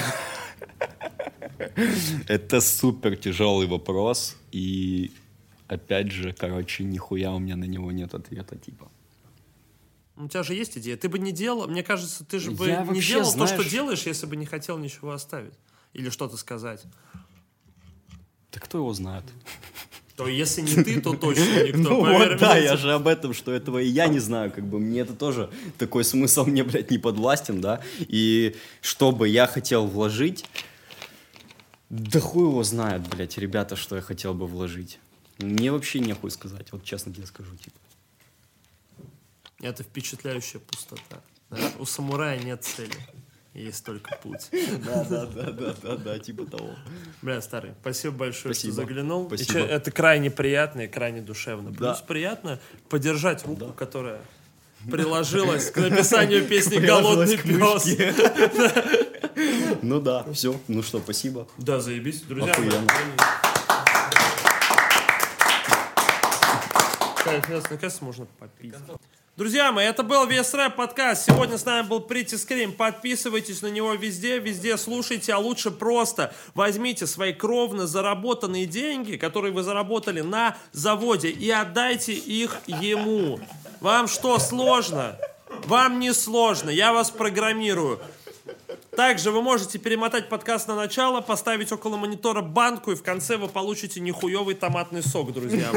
Это супер тяжелый вопрос, и опять же, короче, нихуя у меня на него нет ответа, типа. У тебя же есть идея. Ты бы не делал, мне кажется, ты же бы Я не делал то, что знаешь- делаешь, если бы не хотел ничего оставить. Или что-то сказать. Да кто его знает? То если не ты, то точно никто. Ну поверь вот, да, мне. я же об этом, что этого и я не знаю, как бы мне это тоже такой смысл мне, блядь, не подвластен, да, и что бы я хотел вложить, да хуй его знает, блядь, ребята, что я хотел бы вложить. Мне вообще нехуй сказать, вот честно тебе скажу, типа. Это впечатляющая пустота. Знаешь, У самурая нет цели. Есть только путь. Да, да, да, да, да, да, типа того. Бля, старый, спасибо большое, Спасибо. что заглянул. Спасибо. чё, это крайне приятно и крайне душевно. Да. Плюс приятно подержать руку, которая приложилась к написанию песни «Голодный пес». Ну да, все, ну что, спасибо. Да, заебись. Друзья. Кайф, наконец-то можно попить. Друзья мои, это был вес рэп подкаст. Сегодня с нами был Pretty Scream. Подписывайтесь на него везде, везде слушайте, а лучше просто возьмите свои кровно заработанные деньги, которые вы заработали на заводе, и отдайте их ему. Вам что, сложно? Вам не сложно, я вас программирую. Также вы можете перемотать подкаст на начало, поставить около монитора банку, и в конце вы получите нихуевый томатный сок, друзья.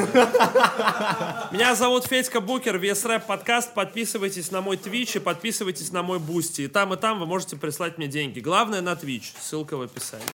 Меня зовут Федька Букер, VSRAP Podcast. Подписывайтесь на мой Twitch и подписывайтесь на мой Boosty. И там, и там вы можете прислать мне деньги. Главное на Twitch. Ссылка в описании.